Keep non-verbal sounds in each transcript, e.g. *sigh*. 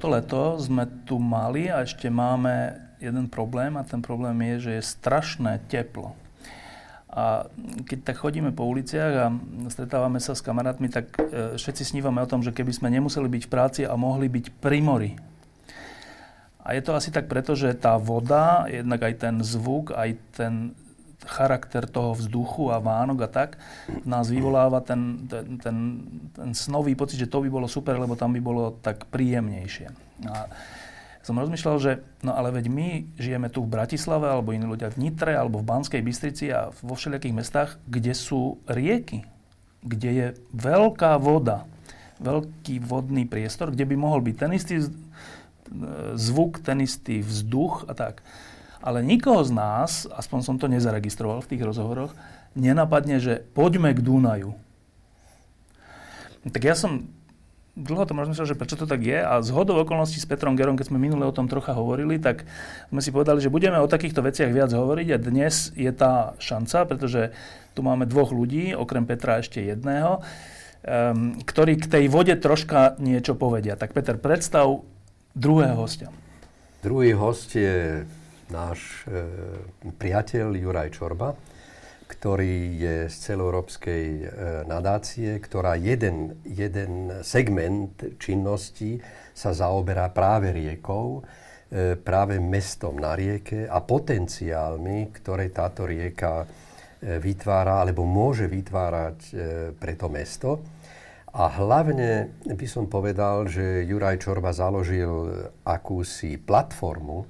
toto leto sme tu mali a ešte máme jeden problém a ten problém je, že je strašné teplo. A keď tak chodíme po uliciach a stretávame sa s kamarátmi, tak e, všetci snívame o tom, že keby sme nemuseli byť v práci a mohli byť pri mori. A je to asi tak preto, že tá voda, jednak aj ten zvuk, aj ten charakter toho vzduchu a Vánok a tak, nás vyvoláva ten, ten, ten, ten snový pocit, že to by bolo super, lebo tam by bolo tak príjemnejšie. A som rozmýšľal, že no ale veď my žijeme tu v Bratislave, alebo iní ľudia v Nitre, alebo v Banskej Bystrici a vo všelijakých mestách, kde sú rieky, kde je veľká voda, veľký vodný priestor, kde by mohol byť ten istý zvuk, ten istý vzduch a tak. Ale nikoho z nás, aspoň som to nezaregistroval v tých rozhovoroch, nenapadne, že poďme k Dunaju. Tak ja som dlho to rozmýšľal, že prečo to tak je a z okolností s Petrom Gerom, keď sme minule o tom trocha hovorili, tak sme si povedali, že budeme o takýchto veciach viac hovoriť a dnes je tá šanca, pretože tu máme dvoch ľudí, okrem Petra ešte jedného, um, ktorí k tej vode troška niečo povedia. Tak Peter, predstav druhého hostia. Druhý host je náš e, priateľ Juraj Čorba ktorý je z celoeurópskej e, nadácie, ktorá jeden, jeden segment činnosti sa zaoberá práve riekou, e, práve mestom na rieke a potenciálmi, ktoré táto rieka e, vytvára alebo môže vytvárať pre to mesto. A hlavne by som povedal, že Juraj Čorba založil akúsi platformu,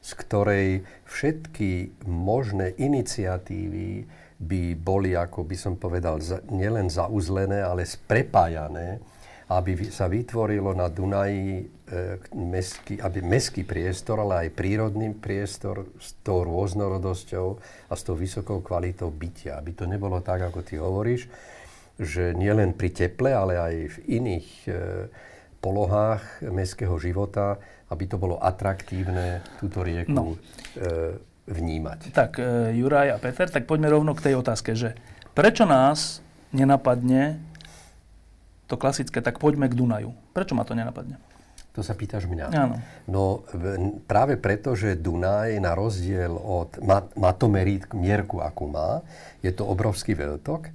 z ktorej všetky možné iniciatívy, by boli, ako by som povedal, nielen zauzlené, ale sprepájané, aby sa vytvorilo na Dunaji e, meský, aby meský priestor, ale aj prírodný priestor s tou rôznorodosťou a s tou vysokou kvalitou bytia. Aby to nebolo tak, ako ty hovoríš, že nielen pri teple, ale aj v iných e, polohách mestského života, aby to bolo atraktívne, túto rieku no. e, vnímať. Tak, e, Juraj a Peter, tak poďme rovno k tej otázke, že prečo nás nenapadne to klasické, tak poďme k Dunaju. Prečo ma to nenapadne? To sa pýtaš mňa. Áno. No práve preto, že Dunaj na rozdiel od, má, má to merit, mierku, akú má, je to obrovský veľtok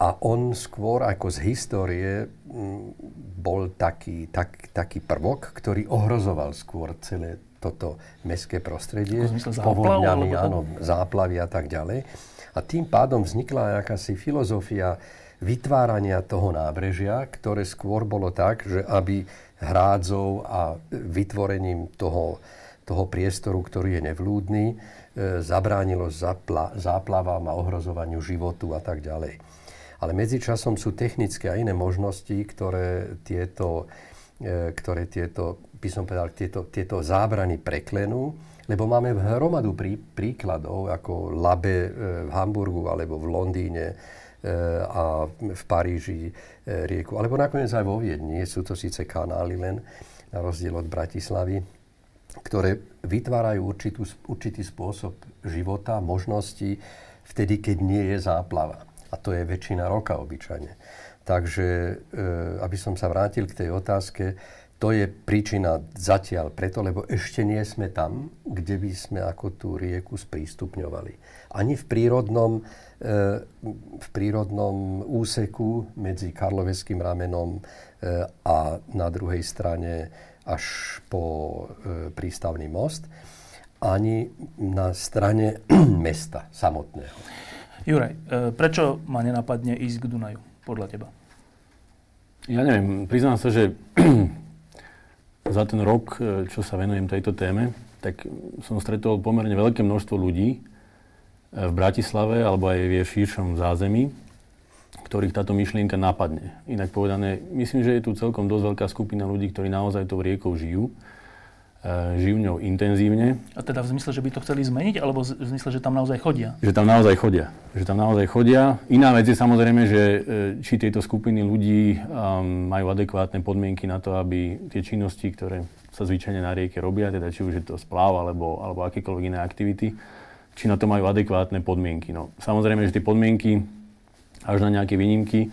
a on skôr ako z histórie m, bol taký, tak, taký prvok, ktorý ohrozoval skôr celé toto mestské prostredie, povodňami, áno, záplavy a tak ďalej. A tým pádom vznikla akási filozofia vytvárania toho nábrežia, ktoré skôr bolo tak, že aby hrádzov a vytvorením toho, toho priestoru, ktorý je nevlúdny, e, zabránilo zapla, záplavám a ohrozovaniu životu a tak ďalej. Ale medzičasom sú technické a iné možnosti, ktoré tieto, e, ktoré tieto by som povedal, tieto, tieto zábrany preklenú, lebo máme hromadu prí, príkladov, ako Labe e, v Hamburgu alebo v Londýne e, a v Paríži rieku, alebo nakoniec aj vo Viedni. Sú to síce kanály len, na rozdiel od Bratislavy, ktoré vytvárajú určitú, určitý spôsob života, možnosti vtedy, keď nie je záplava. A to je väčšina roka obyčajne. Takže, aby som sa vrátil k tej otázke, to je príčina zatiaľ preto, lebo ešte nie sme tam, kde by sme ako tú rieku sprístupňovali. Ani v prírodnom, e, v prírodnom úseku medzi Karloveským ramenom e, a na druhej strane až po e, prístavný most, ani na strane *clears throat* mesta samotného. Juraj, prečo ma nenapadne ísť k Dunaju, podľa teba? Ja neviem, priznám sa, že *clears throat* za ten rok, e, čo sa venujem tejto téme, tak som stretol pomerne veľké množstvo ľudí e, v Bratislave alebo aj v širšom zázemí, ktorých táto myšlienka napadne. Inak povedané, myslím, že je tu celkom dosť veľká skupina ľudí, ktorí naozaj tou riekou žijú E, žijú ňou intenzívne. A teda v zmysle, že by to chceli zmeniť, alebo v zmysle, že tam naozaj chodia? Že tam naozaj chodia. Že tam naozaj chodia. Iná vec je samozrejme, že e, či tieto skupiny ľudí um, majú adekvátne podmienky na to, aby tie činnosti, ktoré sa zvyčajne na rieke robia, teda či už je to spláv alebo, alebo akékoľvek iné aktivity, či na to majú adekvátne podmienky. No, samozrejme, že tie podmienky až na nejaké výnimky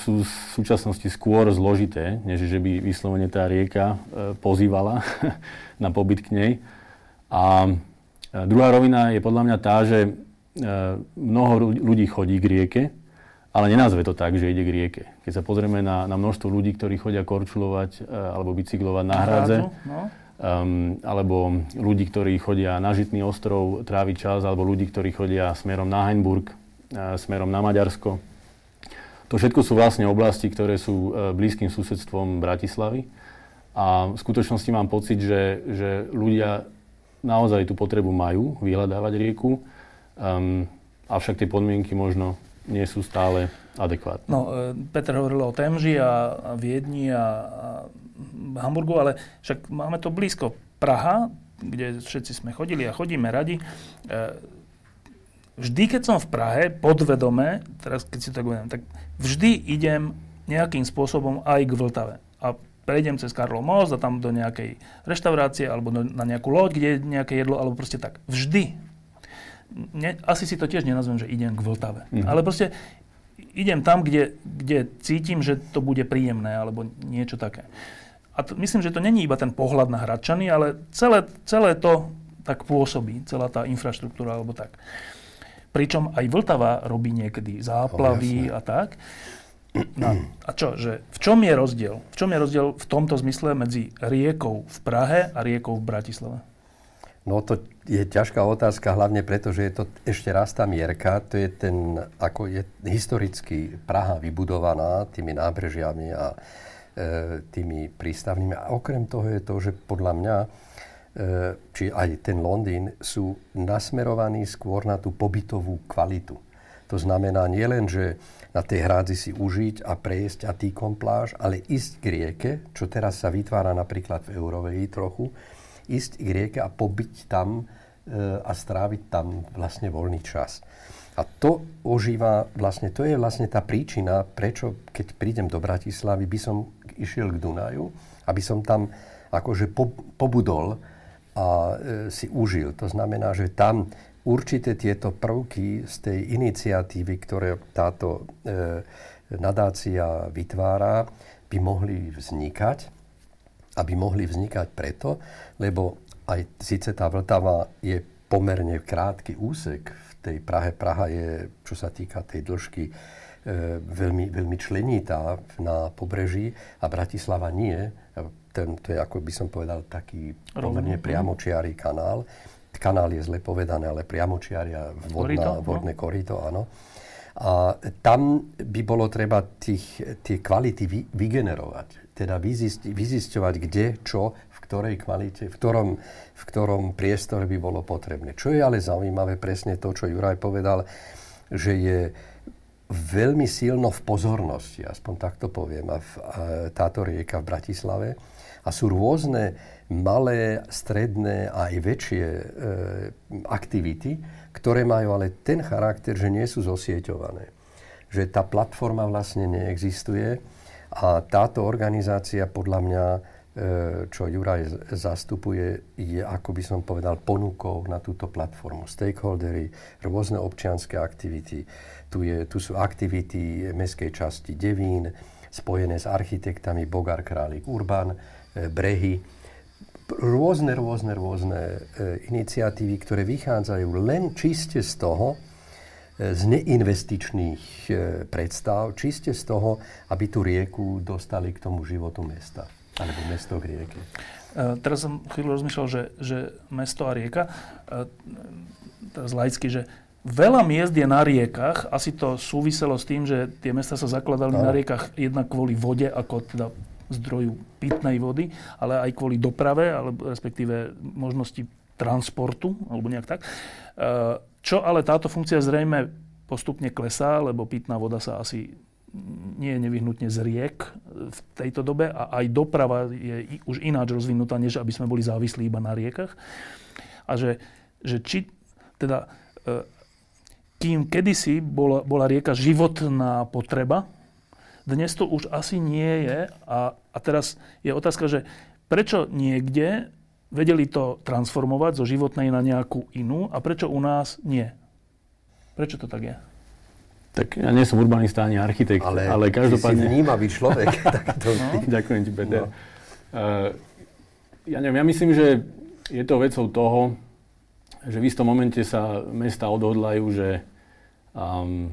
sú v súčasnosti skôr zložité, než že by vyslovene tá rieka pozývala *laughs* na pobyt k nej. A druhá rovina je podľa mňa tá, že mnoho ľudí chodí k rieke, ale nenazve to tak, že ide k rieke. Keď sa pozrieme na, na množstvo ľudí, ktorí chodia korčulovať alebo bicyklovať na hradze, no. um, alebo ľudí, ktorí chodia na Žitný ostrov tráviť čas, alebo ľudí, ktorí chodia smerom na Heinburg, smerom na Maďarsko. To všetko sú vlastne oblasti, ktoré sú uh, blízkym susedstvom Bratislavy. A v skutočnosti mám pocit, že, že ľudia naozaj tú potrebu majú vyhľadávať rieku, um, avšak tie podmienky možno nie sú stále adekvátne. No, e, Peter hovoril o Temži a, Viedni a, a Hamburgu, ale však máme to blízko. Praha, kde všetci sme chodili a chodíme radi. E, vždy, keď som v Prahe, podvedome, teraz keď si to tak budem, tak vždy idem nejakým spôsobom aj k Vltave. A prejdem cez Karlov most a tam do nejakej reštaurácie alebo na nejakú loď, kde je nejaké jedlo, alebo proste tak. Vždy ne, asi si to tiež nenazvem, že idem k Vltave. Mm-hmm. Ale proste idem tam, kde, kde cítim, že to bude príjemné, alebo niečo také. A to, myslím, že to není iba ten pohľad na Hradčany, ale celé, celé to tak pôsobí, celá tá infraštruktúra, alebo tak. Pričom aj Vltava robí niekedy záplavy oh, a tak. No, a čo, že v čom je rozdiel? V čom je rozdiel v tomto zmysle medzi riekou v Prahe a riekou v Bratislave? No to je ťažká otázka, hlavne preto, že je to ešte raz tá mierka. To je ten, ako je historicky Praha vybudovaná tými nábrežiami a e, tými prístavnými. A okrem toho je to, že podľa mňa, či aj ten Londýn, sú nasmerovaní skôr na tú pobytovú kvalitu. To znamená nielen, že na tej hrádzi si užiť a prejsť a týkom pláž, ale ísť k rieke, čo teraz sa vytvára napríklad v Euroveji trochu, ísť k rieke a pobyť tam e, a stráviť tam vlastne voľný čas. A to ožíva, vlastne, to je vlastne tá príčina, prečo keď prídem do Bratislavy, by som išiel k Dunaju, aby som tam akože po, pobudol a e, si užil. To znamená, že tam určité tieto prvky z tej iniciatívy, ktoré táto e, nadácia vytvára, by mohli vznikať aby mohli vznikať preto, lebo aj síce tá Vltava je pomerne krátky úsek v tej Prahe. Praha je, čo sa týka tej dĺžky, e, veľmi, veľmi členitá na pobreží a Bratislava nie. Ten, to je, ako by som povedal, taký pomerne priamočiarý kanál. Kanál je zle povedané, ale priamočiaria vodná, korito, vodné no? korito, áno. A tam by bolo treba tých, tie kvality vy, vygenerovať teda vyzisť, vyzisťovať, kde, čo, v ktorej kvalite, v ktorom, v ktorom priestore by bolo potrebné. Čo je ale zaujímavé, presne to, čo Juraj povedal, že je veľmi silno v pozornosti, aspoň takto poviem, a, v, a táto rieka v Bratislave. A sú rôzne malé, stredné a aj väčšie e, aktivity, ktoré majú ale ten charakter, že nie sú zosieťované. Že tá platforma vlastne neexistuje, a táto organizácia podľa mňa, e, čo Juraj zastupuje, je, ako by som povedal, ponukou na túto platformu. Stakeholdery, rôzne občianské aktivity. Tu, je, tu sú aktivity mestskej časti Devín, spojené s architektami Bogar, Králik, Urban, e, Brehy. Rôzne, rôzne, rôzne e, iniciatívy, ktoré vychádzajú len čiste z toho, z neinvestičných e, predstav, čiste z toho, aby tú rieku dostali k tomu životu mesta. Alebo mesto k rieke. Teraz som chvíľu rozmýšľal, že, že mesto a rieka, teraz laicky, že veľa miest je na riekach. Asi to súviselo s tým, že tie mesta sa zakladali no. na riekach jednak kvôli vode, ako teda zdroju pitnej vody, ale aj kvôli doprave, alebo respektíve možnosti transportu, alebo nejak tak. Uh, čo ale táto funkcia zrejme postupne klesá, lebo pitná voda sa asi nie je nevyhnutne z riek v tejto dobe a aj doprava je už ináč rozvinutá, než aby sme boli závislí iba na riekach. A že, že či teda e, kým kedysi bola, bola rieka životná potreba, dnes to už asi nie je a, a teraz je otázka, že prečo niekde vedeli to transformovať zo životnej na nejakú inú a prečo u nás nie? Prečo to tak je? Tak ja nie som urbanista ani architekt, ale, ale každopádne... si vnímavý človek. *laughs* to... no. Ďakujem ti, Peter. No. Uh, ja neviem, ja myslím, že je to vecou toho, že v istom momente sa mesta odhodlajú, že um,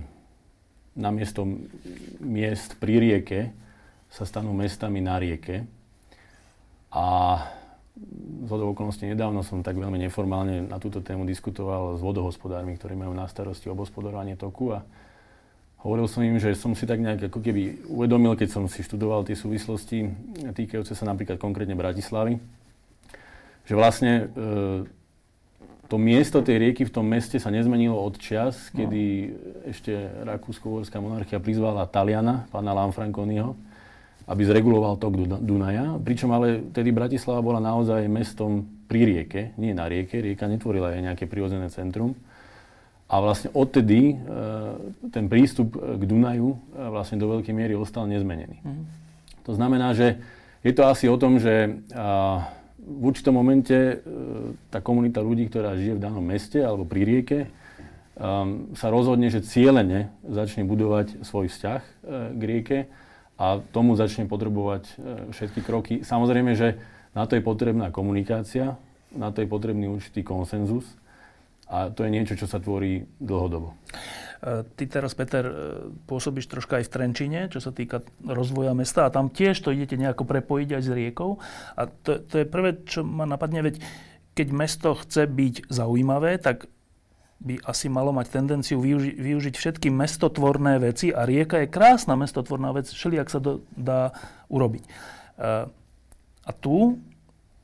namiesto miest pri rieke sa stanú mestami na rieke. A z okolností nedávno som tak veľmi neformálne na túto tému diskutoval s vodohospodármi, ktorí majú na starosti obospodarovanie toku a Hovoril som im, že som si tak nejak ako keby uvedomil, keď som si študoval tie súvislosti týkajúce sa napríklad konkrétne Bratislavy, že vlastne e, to miesto tej rieky v tom meste sa nezmenilo od čas, no. kedy ešte Rakúsko-Uhorská monarchia prizvala Taliana, pána Lanfranconiho, aby zreguloval tok Dunaja. Pričom ale tedy Bratislava bola naozaj mestom pri rieke, nie na rieke. Rieka netvorila aj nejaké prirodzené centrum. A vlastne odtedy e, ten prístup k Dunaju e, vlastne do veľkej miery ostal nezmenený. Mm. To znamená, že je to asi o tom, že v určitom momente e, tá komunita ľudí, ktorá žije v danom meste alebo pri rieke, sa rozhodne, že cieľene začne budovať svoj vzťah k rieke a tomu začne potrebovať všetky kroky. Samozrejme, že na to je potrebná komunikácia, na to je potrebný určitý konsenzus a to je niečo, čo sa tvorí dlhodobo. E, ty teraz, Peter, e, pôsobíš troška aj v Trenčine, čo sa týka rozvoja mesta a tam tiež to idete nejako prepojiť aj s riekou. A to, to je prvé, čo ma napadne, veď keď mesto chce byť zaujímavé, tak by asi malo mať tendenciu využi- využiť všetky mestotvorné veci a rieka je krásna mestotvorná vec, všelijak sa to dá urobiť. E, a tu,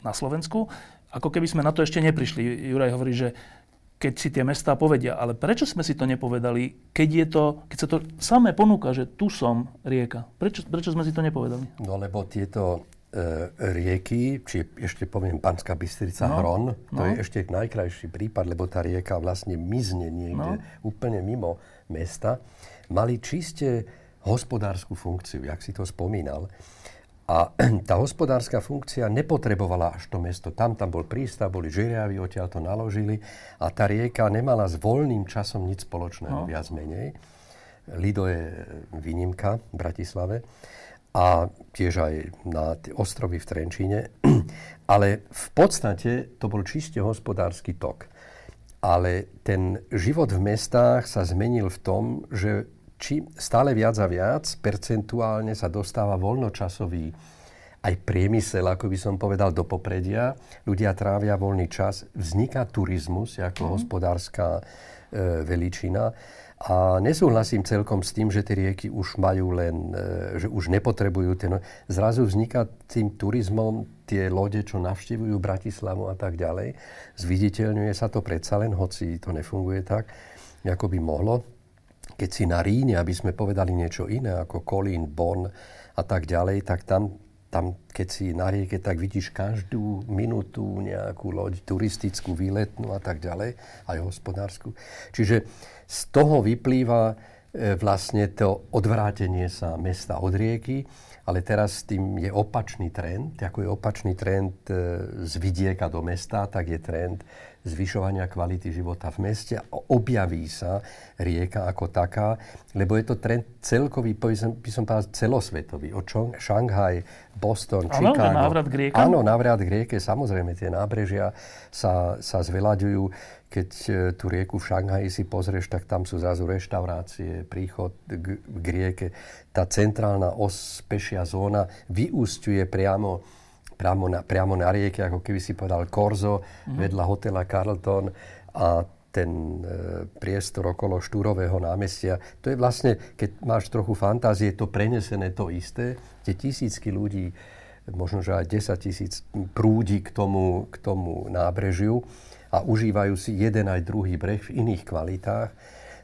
na Slovensku, ako keby sme na to ešte neprišli. Juraj hovorí, že keď si tie mestá povedia. Ale prečo sme si to nepovedali, keď, je to, keď sa to samé ponúka, že tu som rieka? Prečo, prečo sme si to nepovedali? No lebo tieto e, rieky, či ešte poviem Panská Bystrica, no, Hron, to no. je ešte najkrajší prípad, lebo tá rieka vlastne mizne niekde no. úplne mimo mesta, mali čiste hospodárskú funkciu, jak si to spomínal. A *clears throat* tá hospodárska funkcia nepotrebovala až to mesto. Tam, tam bol prístav, boli žiriavi, odtiaľ to naložili a tá rieka nemala s voľným časom nič spoločného, no. viac menej. Lido je výnimka v Bratislave a tiež aj na ostrovy v Trenčíne. *clears throat* Ale v podstate to bol čiste hospodársky tok. Ale ten život v mestách sa zmenil v tom, že či stále viac a viac percentuálne sa dostáva voľnočasový aj priemysel, ako by som povedal, do popredia. Ľudia trávia voľný čas. Vzniká turizmus ako mm. hospodárska e, veličina. A nesúhlasím celkom s tým, že tie rieky už majú len, e, že už nepotrebujú ten... Zrazu vzniká tým turizmom tie lode, čo navštevujú Bratislavu a tak ďalej. Zviditeľňuje sa to predsa len, hoci to nefunguje tak, ako by mohlo keď si na Ríne, aby sme povedali niečo iné ako Kolín, Bonn a tak ďalej, tak tam, tam keď si na rieke, tak vidíš každú minútu nejakú loď turistickú, výletnú a tak ďalej, aj hospodárskú. Čiže z toho vyplýva e, vlastne to odvrátenie sa mesta od rieky, ale teraz s tým je opačný trend. Ako je opačný trend e, z vidieka do mesta, tak je trend zvyšovania kvality života v meste a objaví sa rieka ako taká, lebo je to trend celkový, by som, by som povedal celosvetový. O Šanghaj, Boston, ano, Chicago. návrat k rieke? Áno, návrat k rieke, samozrejme, tie nábrežia sa, sa zveľaďujú. Keď e, tú rieku v Šanghaji si pozrieš, tak tam sú zrazu reštaurácie, príchod k, k rieke. Tá centrálna os, pešia zóna vyústiuje priamo priamo na, priamo na rieke, ako keby si povedal Korzo, mm-hmm. vedľa hotela Carlton a ten e, priestor okolo Štúrového námestia. To je vlastne, keď máš trochu fantázie, to prenesené to isté, kde tisícky ľudí, možno že aj 10 tisíc prúdi k tomu, k tomu nábrežiu a užívajú si jeden aj druhý breh v iných kvalitách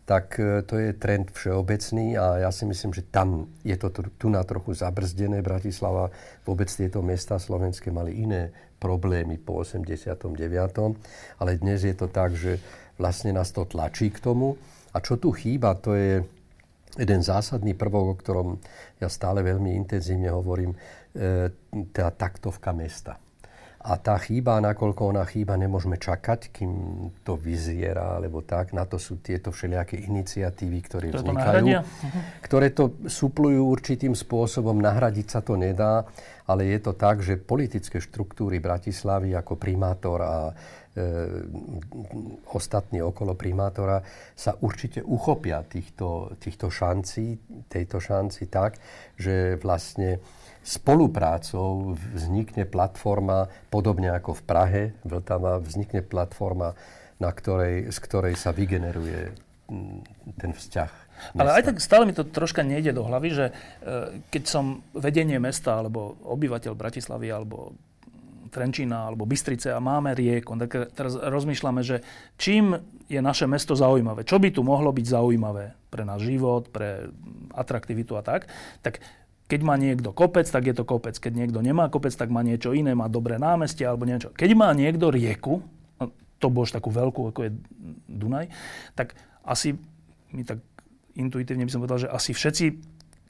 tak e, to je trend všeobecný a ja si myslím, že tam je to tu na trochu zabrzdené. Bratislava, vôbec tieto mesta slovenské mali iné problémy po 89. Ale dnes je to tak, že vlastne nás to tlačí k tomu. A čo tu chýba, to je jeden zásadný prvok, o ktorom ja stále veľmi intenzívne hovorím, e, tá taktovka mesta. A tá chýba, nakoľko ona chýba, nemôžeme čakať, kým to vyziera, alebo tak. Na to sú tieto všelijaké iniciatívy, ktoré, ktoré vznikajú. To mhm. ktoré to suplujú určitým spôsobom. Nahradiť sa to nedá, ale je to tak, že politické štruktúry Bratislavy ako primátor a e, ostatní okolo primátora sa určite uchopia týchto, týchto šancí, tejto šanci tak, že vlastne spoluprácou vznikne platforma, podobne ako v Prahe, Vltava, vznikne platforma, na ktorej, z ktorej sa vygeneruje mm, ten vzťah. Mesta. Ale aj tak stále mi to troška nejde do hlavy, že e, keď som vedenie mesta, alebo obyvateľ Bratislavy, alebo Trenčína, alebo Bystrice a máme rieku, tak teraz rozmýšľame, že čím je naše mesto zaujímavé, čo by tu mohlo byť zaujímavé pre náš život, pre atraktivitu a tak, tak keď má niekto kopec, tak je to kopec. Keď niekto nemá kopec, tak má niečo iné, má dobré námestie alebo niečo. Keď má niekto rieku, no, to bož takú veľkú, ako je Dunaj, tak asi mi tak intuitívne by som povedal, že asi všetci,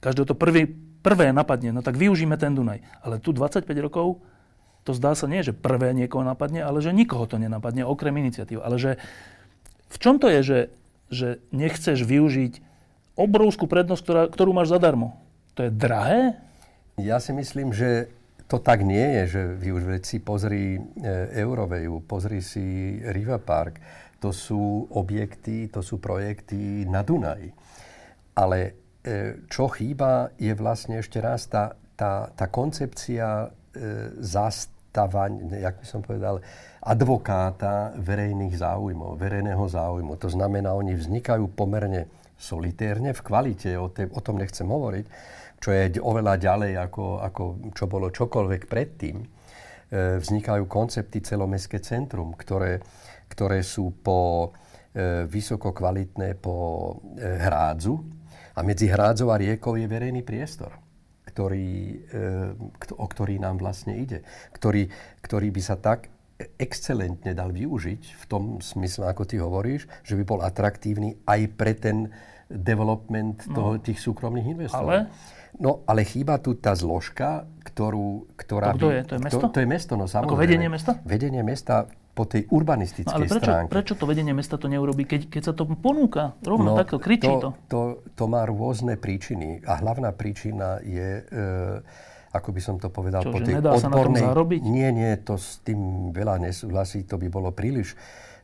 každého to prvý, prvé napadne, no tak využíme ten Dunaj. Ale tu 25 rokov, to zdá sa nie, že prvé niekoho napadne, ale že nikoho to nenapadne, okrem iniciatív. Ale že v čom to je, že, že nechceš využiť obrovskú prednosť, ktorá, ktorú máš zadarmo? To je drahé? Ja si myslím, že to tak nie je, že vy už si pozri e, Euroveju, pozri si Riva Park. To sú objekty, to sú projekty na Dunaji. Ale e, čo chýba, je vlastne ešte raz tá, tá, tá koncepcia e, zastávania, jak by som povedal, advokáta verejných záujmov, verejného záujmu. To znamená, oni vznikajú pomerne solitérne, v kvalite, o, te, o tom nechcem hovoriť, čo je oveľa ďalej ako, ako čo bolo čokoľvek predtým. E, vznikajú koncepty celomestské centrum, ktoré, ktoré sú po e, vysoko kvalitné po e, hrádzu a medzi hrádzou a riekou je verejný priestor ktorý, o ktorý nám vlastne ide. Ktorý, ktorý by sa tak excelentne dal využiť v tom smysle, ako ty hovoríš, že by bol atraktívny aj pre ten development no. toho, tých súkromných investorov. Ale No, ale chýba tu tá zložka, ktorú, ktorá... To kto je? To je mesto? To, to je mesto, no samozrejme. Ako vedenie mesta? Vedenie mesta po tej urbanistickej no, ale prečo, stránke. prečo to vedenie mesta to neurobí, keď, keď sa to ponúka? Rovno no, takto, kričí to. To, to. to má rôzne príčiny. A hlavná príčina je, e, ako by som to povedal, Čo, po tej nedá odbornej... sa na tom zarobiť? Nie, nie, to s tým veľa nesúhlasí, to by bolo príliš,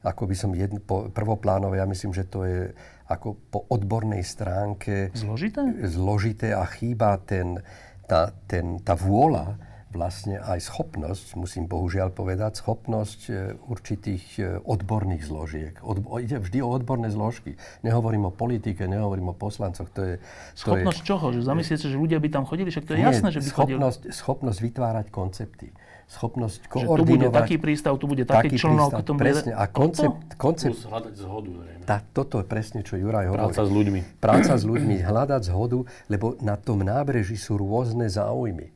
ako by som jedn, po, prvoplánové, ja myslím, že to je ako po odbornej stránke zložité, zložité a chýba ten, tá, ten, tá vôľa, vlastne aj schopnosť, musím bohužiaľ povedať, schopnosť e, určitých e, odborných zložiek. Od, ide vždy o odborné zložky. Nehovorím o politike, nehovorím o poslancoch. To je, to schopnosť je, čoho? Že zamyslieť sa, že ľudia by tam chodili? Však to je nie, jasné, že by schopnosť, chodili. Schopnosť vytvárať koncepty schopnosť koordinovať. Že tu bude taký prístav, tu bude taký, taký člnok. Prístav, presne. A koncept... koncept Plus hľadať zhodu. Tá, toto je presne, čo Juraj hovorí. Práca s ľuďmi. Práca s ľuďmi, hľadať zhodu, lebo na tom nábreží sú rôzne záujmy.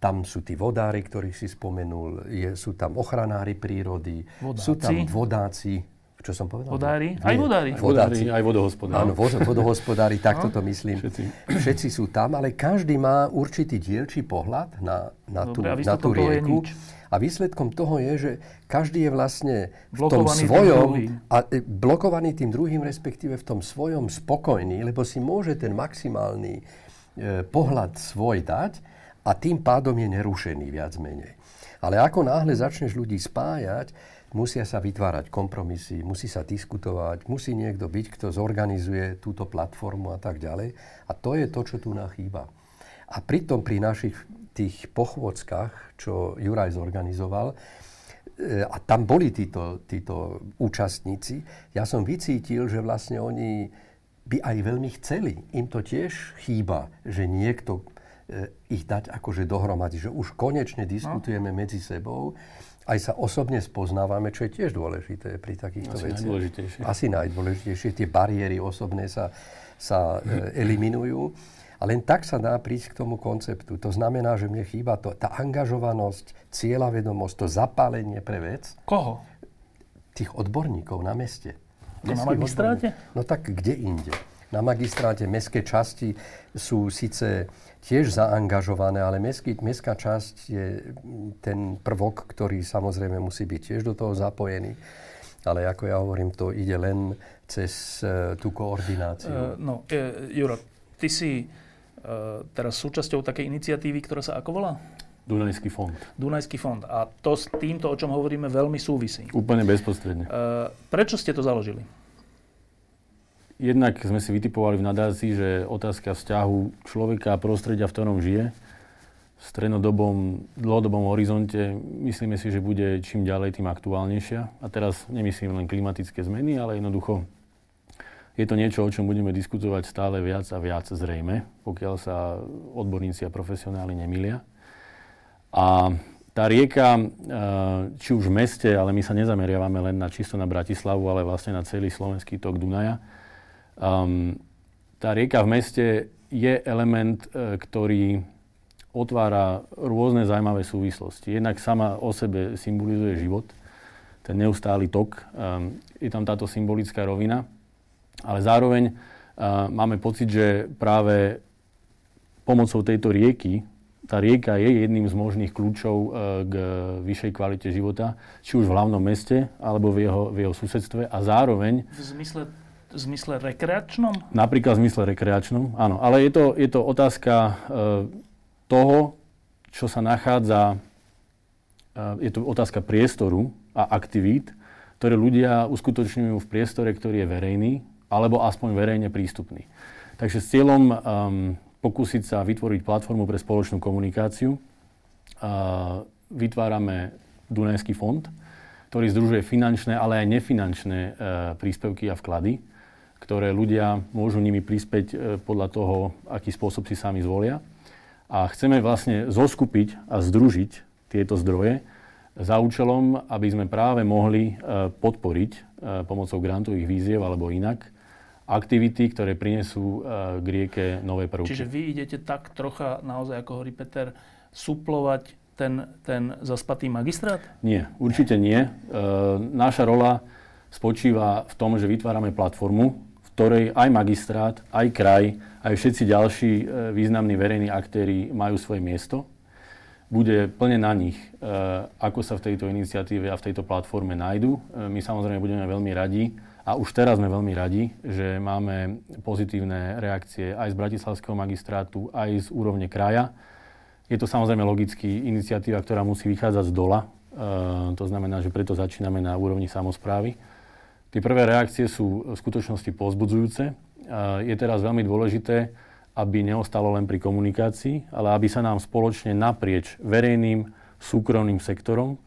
Tam sú tí vodári, ktorých si spomenul, je, sú tam ochranári prírody, vodáci. sú tam vodáci, čo som povedal? Vodári? Aj vodári. Vodári, aj vodohospodári. Áno, vodohospodári, *laughs* takto to myslím. Všetci. Všetci sú tam, ale každý má určitý dielčí pohľad na, na tú, Dobre, na tú rieku. A výsledkom toho je, že každý je vlastne v tom svojom, tým a e, blokovaný tým druhým, respektíve v tom svojom spokojný, lebo si môže ten maximálny e, pohľad svoj dať a tým pádom je nerušený viac menej. Ale ako náhle začneš ľudí spájať, musia sa vytvárať kompromisy, musí sa diskutovať, musí niekto byť, kto zorganizuje túto platformu a tak ďalej. A to je to, čo tu nám chýba. A pritom pri našich tých pochôdzkach, čo Juraj zorganizoval, e, a tam boli títo, títo účastníci, ja som vycítil, že vlastne oni by aj veľmi chceli. Im to tiež chýba, že niekto e, ich dať akože dohromady, že už konečne diskutujeme no. medzi sebou aj sa osobne spoznávame, čo je tiež dôležité pri takýchto Asi veciach. Najdôležitejšie. Asi najdôležitejšie. Tie bariéry osobné sa, sa e, eliminujú. A len tak sa dá prísť k tomu konceptu. To znamená, že mne chýba to, tá angažovanosť, cieľavedomosť, to zapálenie pre vec. Koho? Tých odborníkov na meste. To na magistráte? No tak kde inde? Na magistráte mestské časti sú síce tiež zaangažované, ale mestský, mestská časť je ten prvok, ktorý samozrejme musí byť tiež do toho zapojený. Ale ako ja hovorím, to ide len cez uh, tú koordináciu. Uh, no, uh, Juro, ty si uh, teraz súčasťou takej iniciatívy, ktorá sa ako volá? Dunajský fond. Dunajský fond. A to s týmto, o čom hovoríme, veľmi súvisí. Úplne bezprostredne. Uh, prečo ste to založili? Jednak sme si vytipovali v nadácii, že otázka vzťahu človeka a prostredia, v ktorom žije, v strednodobom, dlhodobom horizonte, myslíme si, že bude čím ďalej, tým aktuálnejšia. A teraz nemyslím len klimatické zmeny, ale jednoducho je to niečo, o čom budeme diskutovať stále viac a viac zrejme, pokiaľ sa odborníci a profesionáli nemilia. A tá rieka, eh, či už v meste, ale my sa nezameriavame len na čisto na Bratislavu, ale vlastne na celý slovenský tok Dunaja, Um, tá rieka v meste je element, e, ktorý otvára rôzne zaujímavé súvislosti. Jednak sama o sebe symbolizuje život, ten neustály tok. Um, je tam táto symbolická rovina, ale zároveň uh, máme pocit, že práve pomocou tejto rieky, tá rieka je jedným z možných kľúčov uh, k vyššej kvalite života, či už v hlavnom meste, alebo v jeho, v jeho susedstve a zároveň... V zmysle v zmysle rekreačnom? Napríklad v zmysle rekreačnom, áno. Ale je to, je to otázka e, toho, čo sa nachádza, e, je to otázka priestoru a aktivít, ktoré ľudia uskutočňujú v priestore, ktorý je verejný, alebo aspoň verejne prístupný. Takže s cieľom um, pokúsiť sa vytvoriť platformu pre spoločnú komunikáciu, uh, vytvárame Dunajský fond, ktorý združuje finančné, ale aj nefinančné uh, príspevky a vklady ktoré ľudia môžu nimi prispäť e, podľa toho, aký spôsob si sami zvolia. A chceme vlastne zoskupiť a združiť tieto zdroje za účelom, aby sme práve mohli e, podporiť e, pomocou grantových víziev alebo inak aktivity, ktoré prinesú k rieke nové prvky. Čiže vy idete tak trocha, naozaj ako hovorí Peter, suplovať ten, ten zaspatý magistrát? Nie, určite nie. Naša rola spočíva v tom, že vytvárame platformu, ktorej aj magistrát, aj kraj, aj všetci ďalší e, významní verejní aktéry majú svoje miesto. Bude plne na nich, e, ako sa v tejto iniciatíve a v tejto platforme nájdu. E, my samozrejme budeme veľmi radi, a už teraz sme veľmi radi, že máme pozitívne reakcie aj z Bratislavského magistrátu, aj z úrovne kraja. Je to samozrejme logicky iniciatíva, ktorá musí vychádzať z dola. To znamená, že preto začíname na úrovni samozprávy. Tie prvé reakcie sú v skutočnosti pozbudzujúce. Je teraz veľmi dôležité, aby neostalo len pri komunikácii, ale aby sa nám spoločne naprieč verejným, súkromným sektorom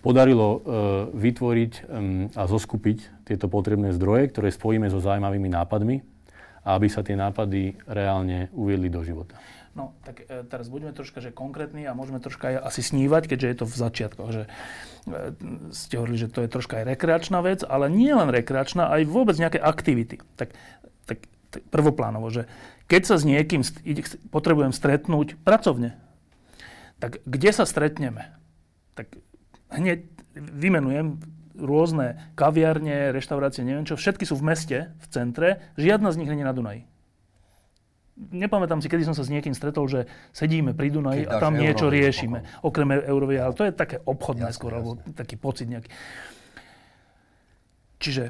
podarilo e, vytvoriť a zoskupiť tieto potrebné zdroje, ktoré spojíme so zaujímavými nápadmi a aby sa tie nápady reálne uviedli do života. No, tak e, teraz budeme troška že konkrétni a môžeme troška aj asi snívať, keďže je to v začiatkoch. Že, e, ste hovorili, že to je troška aj rekreačná vec, ale nie len rekreačná, aj vôbec nejaké aktivity. Tak, tak, tak prvoplánovo, že keď sa s niekým st- potrebujem stretnúť pracovne, tak kde sa stretneme? Tak hneď vymenujem rôzne kaviarne, reštaurácie, neviem čo, všetky sú v meste, v centre, žiadna z nich není na Dunaji nepamätám si, kedy som sa s niekým stretol, že sedíme pri Dunaji a tam niečo riešime. Pochom. Okrem eurovia, ale to je také obchodné jasne, skôr, jasne. alebo taký pocit nejaký. Čiže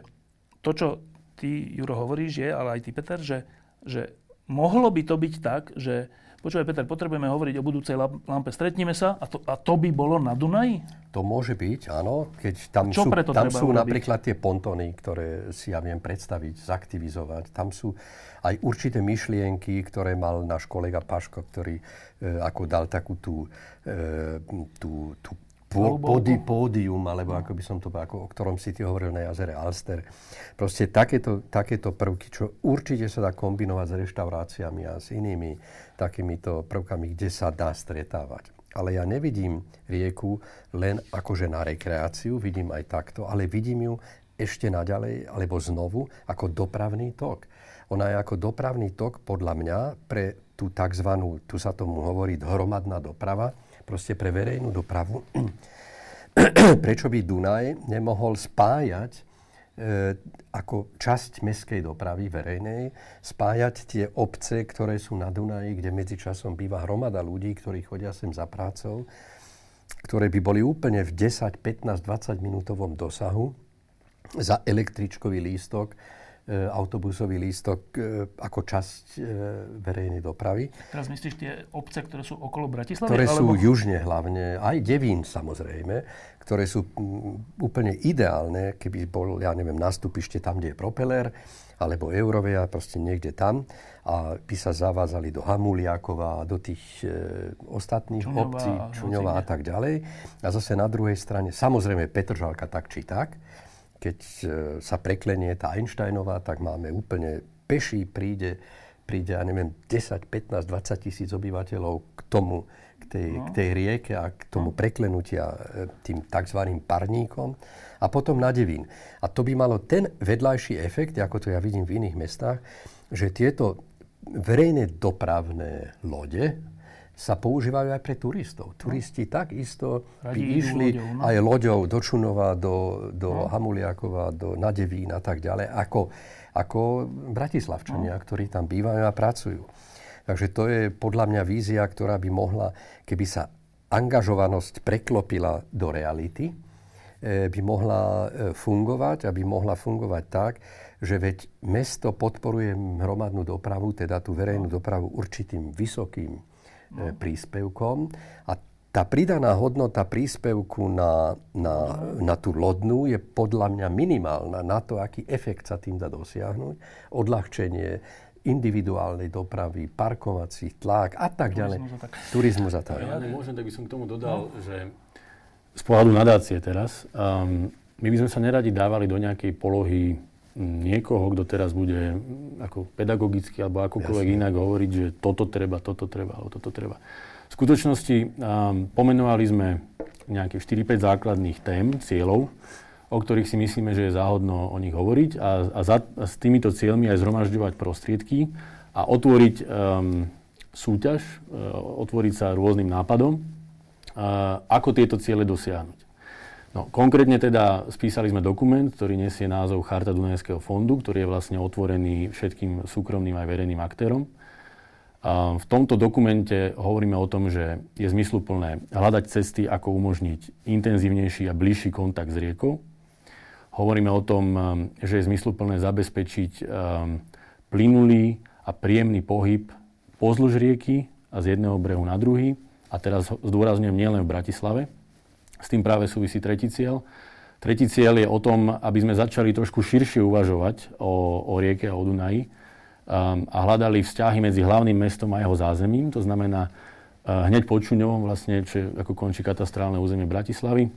to, čo ty, Juro, hovoríš, je, ale aj ty, Peter, že, že mohlo by to byť tak, že Počúvaj, Peter, potrebujeme hovoriť o budúcej lampe. Stretneme sa a to, a to by bolo na Dunaji? To môže byť, áno. Keď tam sú, tam sú napríklad tie pontóny, ktoré si ja viem predstaviť, zaktivizovať. Tam sú aj určité myšlienky, ktoré mal náš kolega Paško, ktorý e, ako dal takú tú, e, tú, tú pódi, pódium, alebo ako by som to, ako, o ktorom si ty hovoril na jazere Alster. Proste takéto, takéto prvky, čo určite sa dá kombinovať s reštauráciami a s inými takýmito prvkami, kde sa dá stretávať. Ale ja nevidím rieku len akože na rekreáciu, vidím aj takto, ale vidím ju ešte naďalej, alebo znovu, ako dopravný tok. Ona je ako dopravný tok, podľa mňa, pre tú tzv. tu sa tomu hovorí, hromadná doprava, proste pre verejnú dopravu, *clears throat* prečo by Dunaj nemohol spájať ako časť mestskej dopravy verejnej spájať tie obce, ktoré sú na Dunaji, kde medzičasom býva hromada ľudí, ktorí chodia sem za prácou, ktoré by boli úplne v 10, 15, 20 minútovom dosahu za električkový lístok E, autobusový lístok e, ako časť e, verejnej dopravy. Teraz myslíš tie obce, ktoré sú okolo Bratislavy? Ktoré alebo... sú južne hlavne, aj Devín samozrejme, ktoré sú úplne ideálne, keby bol, ja neviem, nastupište tam, kde je propeler, alebo Eurovia, proste niekde tam a by sa zavázali do Hamuliakova a do tých e, ostatných Čuňová, obcí, Čuňová a tak ďalej. A zase na druhej strane, samozrejme Petržalka tak či tak, keď e, sa preklenie tá Einsteinová, tak máme úplne peší príde, príde, ja neviem, 10, 15, 20 tisíc obyvateľov k tomu, k tej, no. k tej rieke a k tomu no. preklenutia e, tým tzv. parníkom a potom na Devín. A to by malo ten vedľajší efekt, ako to ja vidím v iných mestách, že tieto verejné dopravné lode, sa používajú aj pre turistov. Turisti no. takisto by išli loďou, no. aj loďou do Čunova, do, do no. Hamuliakova, do Nadevín a tak ďalej, ako, ako bratislavčania, no. ktorí tam bývajú a pracujú. Takže to je podľa mňa vízia, ktorá by mohla, keby sa angažovanosť preklopila do reality, e, by mohla e, fungovať a by mohla fungovať tak, že veď mesto podporuje hromadnú dopravu, teda tú verejnú no. dopravu určitým vysokým no. príspevkom a tá pridaná hodnota príspevku na, na, na tú lodnú je podľa mňa minimálna na to, aký efekt sa tým dá dosiahnuť. Odľahčenie individuálnej dopravy, parkovací tlak a tak ďalej. Turizmus a tak. Ja môžem, tak by som k tomu dodal, no. že z pohľadu nadácie teraz, um, my by sme sa neradi dávali do nejakej polohy niekoho, kto teraz bude ako pedagogicky alebo akokoľvek Jasne. inak hovoriť, že toto treba, toto treba, alebo toto treba. V skutočnosti um, pomenovali sme nejaké 4-5 základných tém, cieľov, o ktorých si myslíme, že je záhodno o nich hovoriť a, a, za, a s týmito cieľmi aj zhromažďovať prostriedky a otvoriť um, súťaž, uh, otvoriť sa rôznym nápadom, uh, ako tieto ciele dosiahnuť. No, konkrétne teda spísali sme dokument, ktorý nesie názov Charta Dunajského fondu, ktorý je vlastne otvorený všetkým súkromným aj verejným aktérom. V tomto dokumente hovoríme o tom, že je zmysluplné hľadať cesty, ako umožniť intenzívnejší a bližší kontakt s riekou. Hovoríme o tom, že je zmysluplné zabezpečiť um, plynulý a príjemný pohyb pozdĺž rieky a z jedného brehu na druhý. A teraz zdôrazňujem nielen v Bratislave, s tým práve súvisí tretí cieľ. Tretí cieľ je o tom, aby sme začali trošku širšie uvažovať o, o rieke a o Dunaji um, a hľadali vzťahy medzi hlavným mestom a jeho zázemím. To znamená uh, hneď pod Čuňovom, vlastne, čo ako končí katastrálne územie Bratislavy.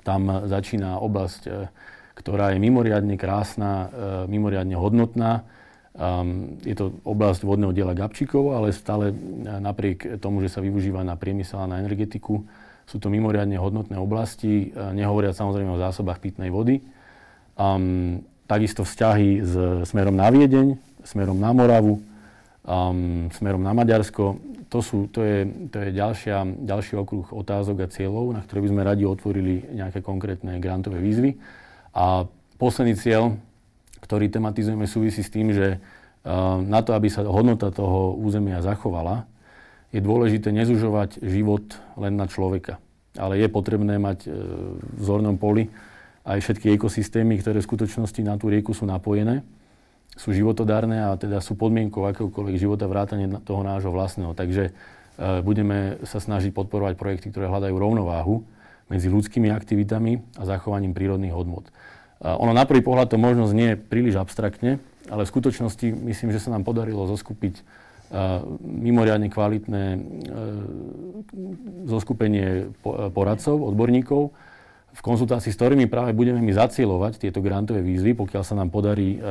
Tam začína oblasť, uh, ktorá je mimoriadne krásna, uh, mimoriadne hodnotná. Um, je to oblasť vodného diela Gabčíkovo, ale stále uh, napriek tomu, že sa využíva na priemysel a na energetiku, sú to mimoriadne hodnotné oblasti, e, nehovoriac samozrejme o zásobách pitnej vody. Um, takisto vzťahy s smerom na Viedeň, smerom na Moravu, um, smerom na Maďarsko. To, sú, to je, to je ďalšia, ďalší okruh otázok a cieľov, na ktoré by sme radi otvorili nejaké konkrétne grantové výzvy. A posledný cieľ, ktorý tematizujeme, súvisí s tým, že uh, na to, aby sa hodnota toho územia zachovala, je dôležité nezužovať život len na človeka. Ale je potrebné mať e, v zornom poli aj všetky ekosystémy, ktoré v skutočnosti na tú rieku sú napojené, sú životodárne a teda sú podmienkou akéhokoľvek života vrátane toho nášho vlastného. Takže e, budeme sa snažiť podporovať projekty, ktoré hľadajú rovnováhu medzi ľudskými aktivitami a zachovaním prírodných hodnot. Ono na prvý pohľad to možno znie príliš abstraktne, ale v skutočnosti myslím, že sa nám podarilo zoskupiť mimoriadne kvalitné e, zoskupenie poradcov, odborníkov, v konzultácii s ktorými práve budeme my zacielovať tieto grantové výzvy, pokiaľ sa nám podarí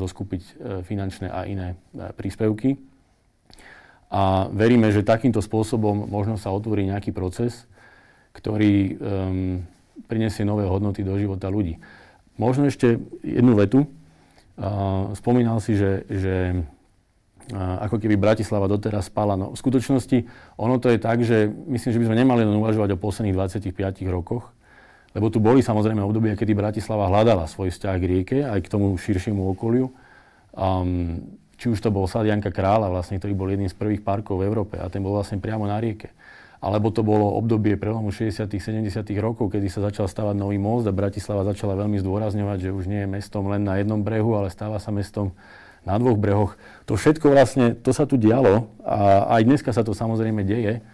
zoskupiť e, finančné a iné e, príspevky. A veríme, že takýmto spôsobom možno sa otvorí nejaký proces, ktorý um, prinesie nové hodnoty do života ľudí. Možno ešte jednu vetu. Uh, spomínal si, že, že ako keby Bratislava doteraz spala. No, v skutočnosti ono to je tak, že myslím, že by sme nemali len uvažovať o posledných 25 rokoch, lebo tu boli samozrejme obdobia, kedy Bratislava hľadala svoj vzťah k rieke, aj k tomu širšiemu okoliu. Um, či už to bol sad Janka Krála, vlastne, ktorý bol jedným z prvých parkov v Európe a ten bol vlastne priamo na rieke. Alebo to bolo obdobie prelomu 60 70 rokov, kedy sa začal stavať nový most a Bratislava začala veľmi zdôrazňovať, že už nie je mestom len na jednom brehu, ale stáva sa mestom na dvoch brehoch. To všetko vlastne, to sa tu dialo a aj dneska sa to samozrejme deje,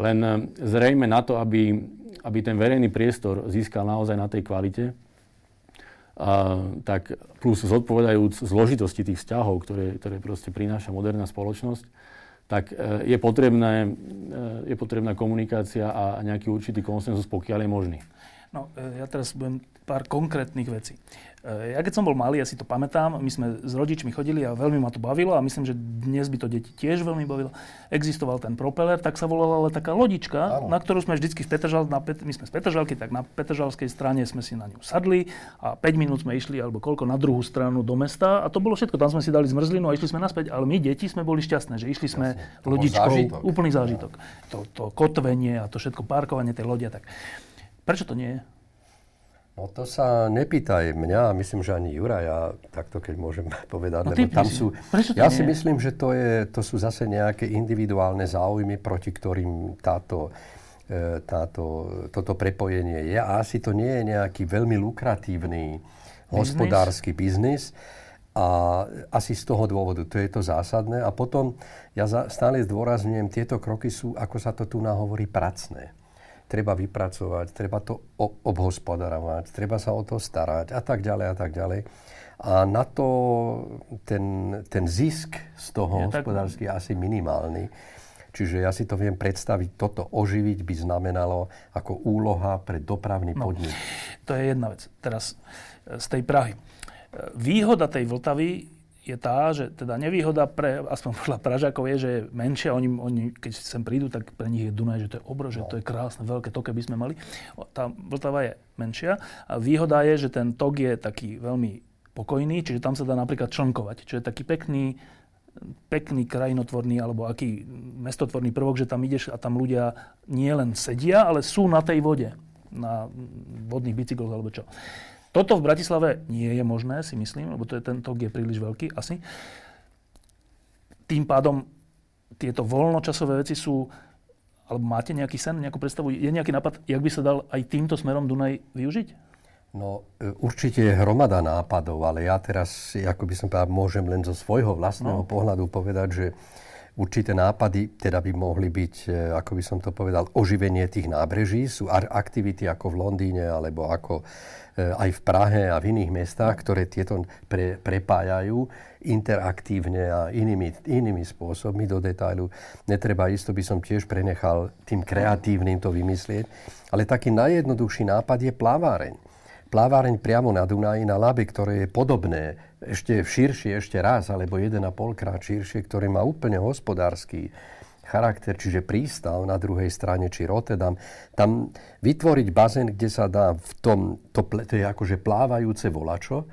len eh, zrejme na to, aby, aby ten verejný priestor získal naozaj na tej kvalite, a, tak plus zodpovedajúc zložitosti tých vzťahov, ktoré, ktoré proste prináša moderná spoločnosť, tak e, je, potrebné, e, je potrebná komunikácia a nejaký určitý konsenzus, pokiaľ je možný. No, e, ja teraz budem pár konkrétnych vecí. E, ja keď som bol malý, ja si to pamätám, my sme s rodičmi chodili a veľmi ma to bavilo a myslím, že dnes by to deti tiež veľmi bavilo. Existoval ten propeler, tak sa volala ale taká lodička, Áno. na ktorú sme vždycky v Petržal, na Pet, my sme z Petržalky, tak na Petržalskej strane sme si na ňu sadli a 5 minút sme išli, alebo koľko, na druhú stranu do mesta a to bolo všetko. Tam sme si dali zmrzlinu a išli sme naspäť, ale my deti sme boli šťastné, že išli sme Jasne, lodičkou, zážitok. úplný zážitok. To, to kotvenie a to všetko, parkovanie tej lode. Tak. Prečo to nie je? No to sa nepýtaj mňa, myslím, že ani Juraja, takto keď môžem *laughs* povedať, no, lebo tam sú... Ja si nie? myslím, že to, je, to sú zase nejaké individuálne záujmy, proti ktorým táto, e, táto, toto prepojenie je. A asi to nie je nejaký veľmi lukratívny business? hospodársky biznis. A asi z toho dôvodu, to je to zásadné. A potom ja stále zdôrazňujem, tieto kroky sú, ako sa to tu nahovorí, pracné treba vypracovať, treba to obhospodarovať, treba sa o to starať a tak ďalej a tak ďalej. A na to ten, ten zisk z toho je hospodársky je asi minimálny. Čiže ja si to viem predstaviť, toto oživiť by znamenalo ako úloha pre dopravný no, podnik. To je jedna vec. Teraz e, z tej Prahy. E, výhoda tej Vltavy je tá, že teda nevýhoda pre, aspoň podľa Pražákov je, že je menšia. Oni, oni, keď sem prídu, tak pre nich je Dunaj, že to je obro, že to je krásne, veľké, to keby sme mali. Tá Vltava je menšia a výhoda je, že ten tok je taký veľmi pokojný, čiže tam sa dá napríklad člnkovať, čo je taký pekný, pekný krajinotvorný alebo aký mestotvorný prvok, že tam ideš a tam ľudia nie len sedia, ale sú na tej vode, na vodných bicykloch alebo čo. Toto v Bratislave nie je možné, si myslím, lebo to je, ten tok je príliš veľký asi. Tým pádom tieto voľnočasové veci sú, alebo máte nejaký sen, nejakú predstavu, je nejaký nápad, jak by sa dal aj týmto smerom Dunaj využiť? No, e, určite je hromada nápadov, ale ja teraz, ako by som povedal, môžem len zo svojho vlastného no. pohľadu povedať, že určité nápady teda by mohli byť, e, ako by som to povedal, oživenie tých nábreží. Sú aktivity ako v Londýne alebo ako E, aj v Prahe a v iných mestách, ktoré tieto pre, prepájajú interaktívne a inými, inými spôsobmi do detailu. Netreba isto, by som tiež prenechal tým kreatívnym to vymyslieť. Ale taký najjednoduchší nápad je plaváreň. Plaváreň priamo na Dunaji, na Labe, ktoré je podobné, ešte širšie, ešte raz, alebo 1,5 krát širšie, ktoré má úplne hospodársky charakter, čiže prístav na druhej strane, či Rotterdam, tam vytvoriť bazén, kde sa dá v tom, to, to je akože plávajúce volačo,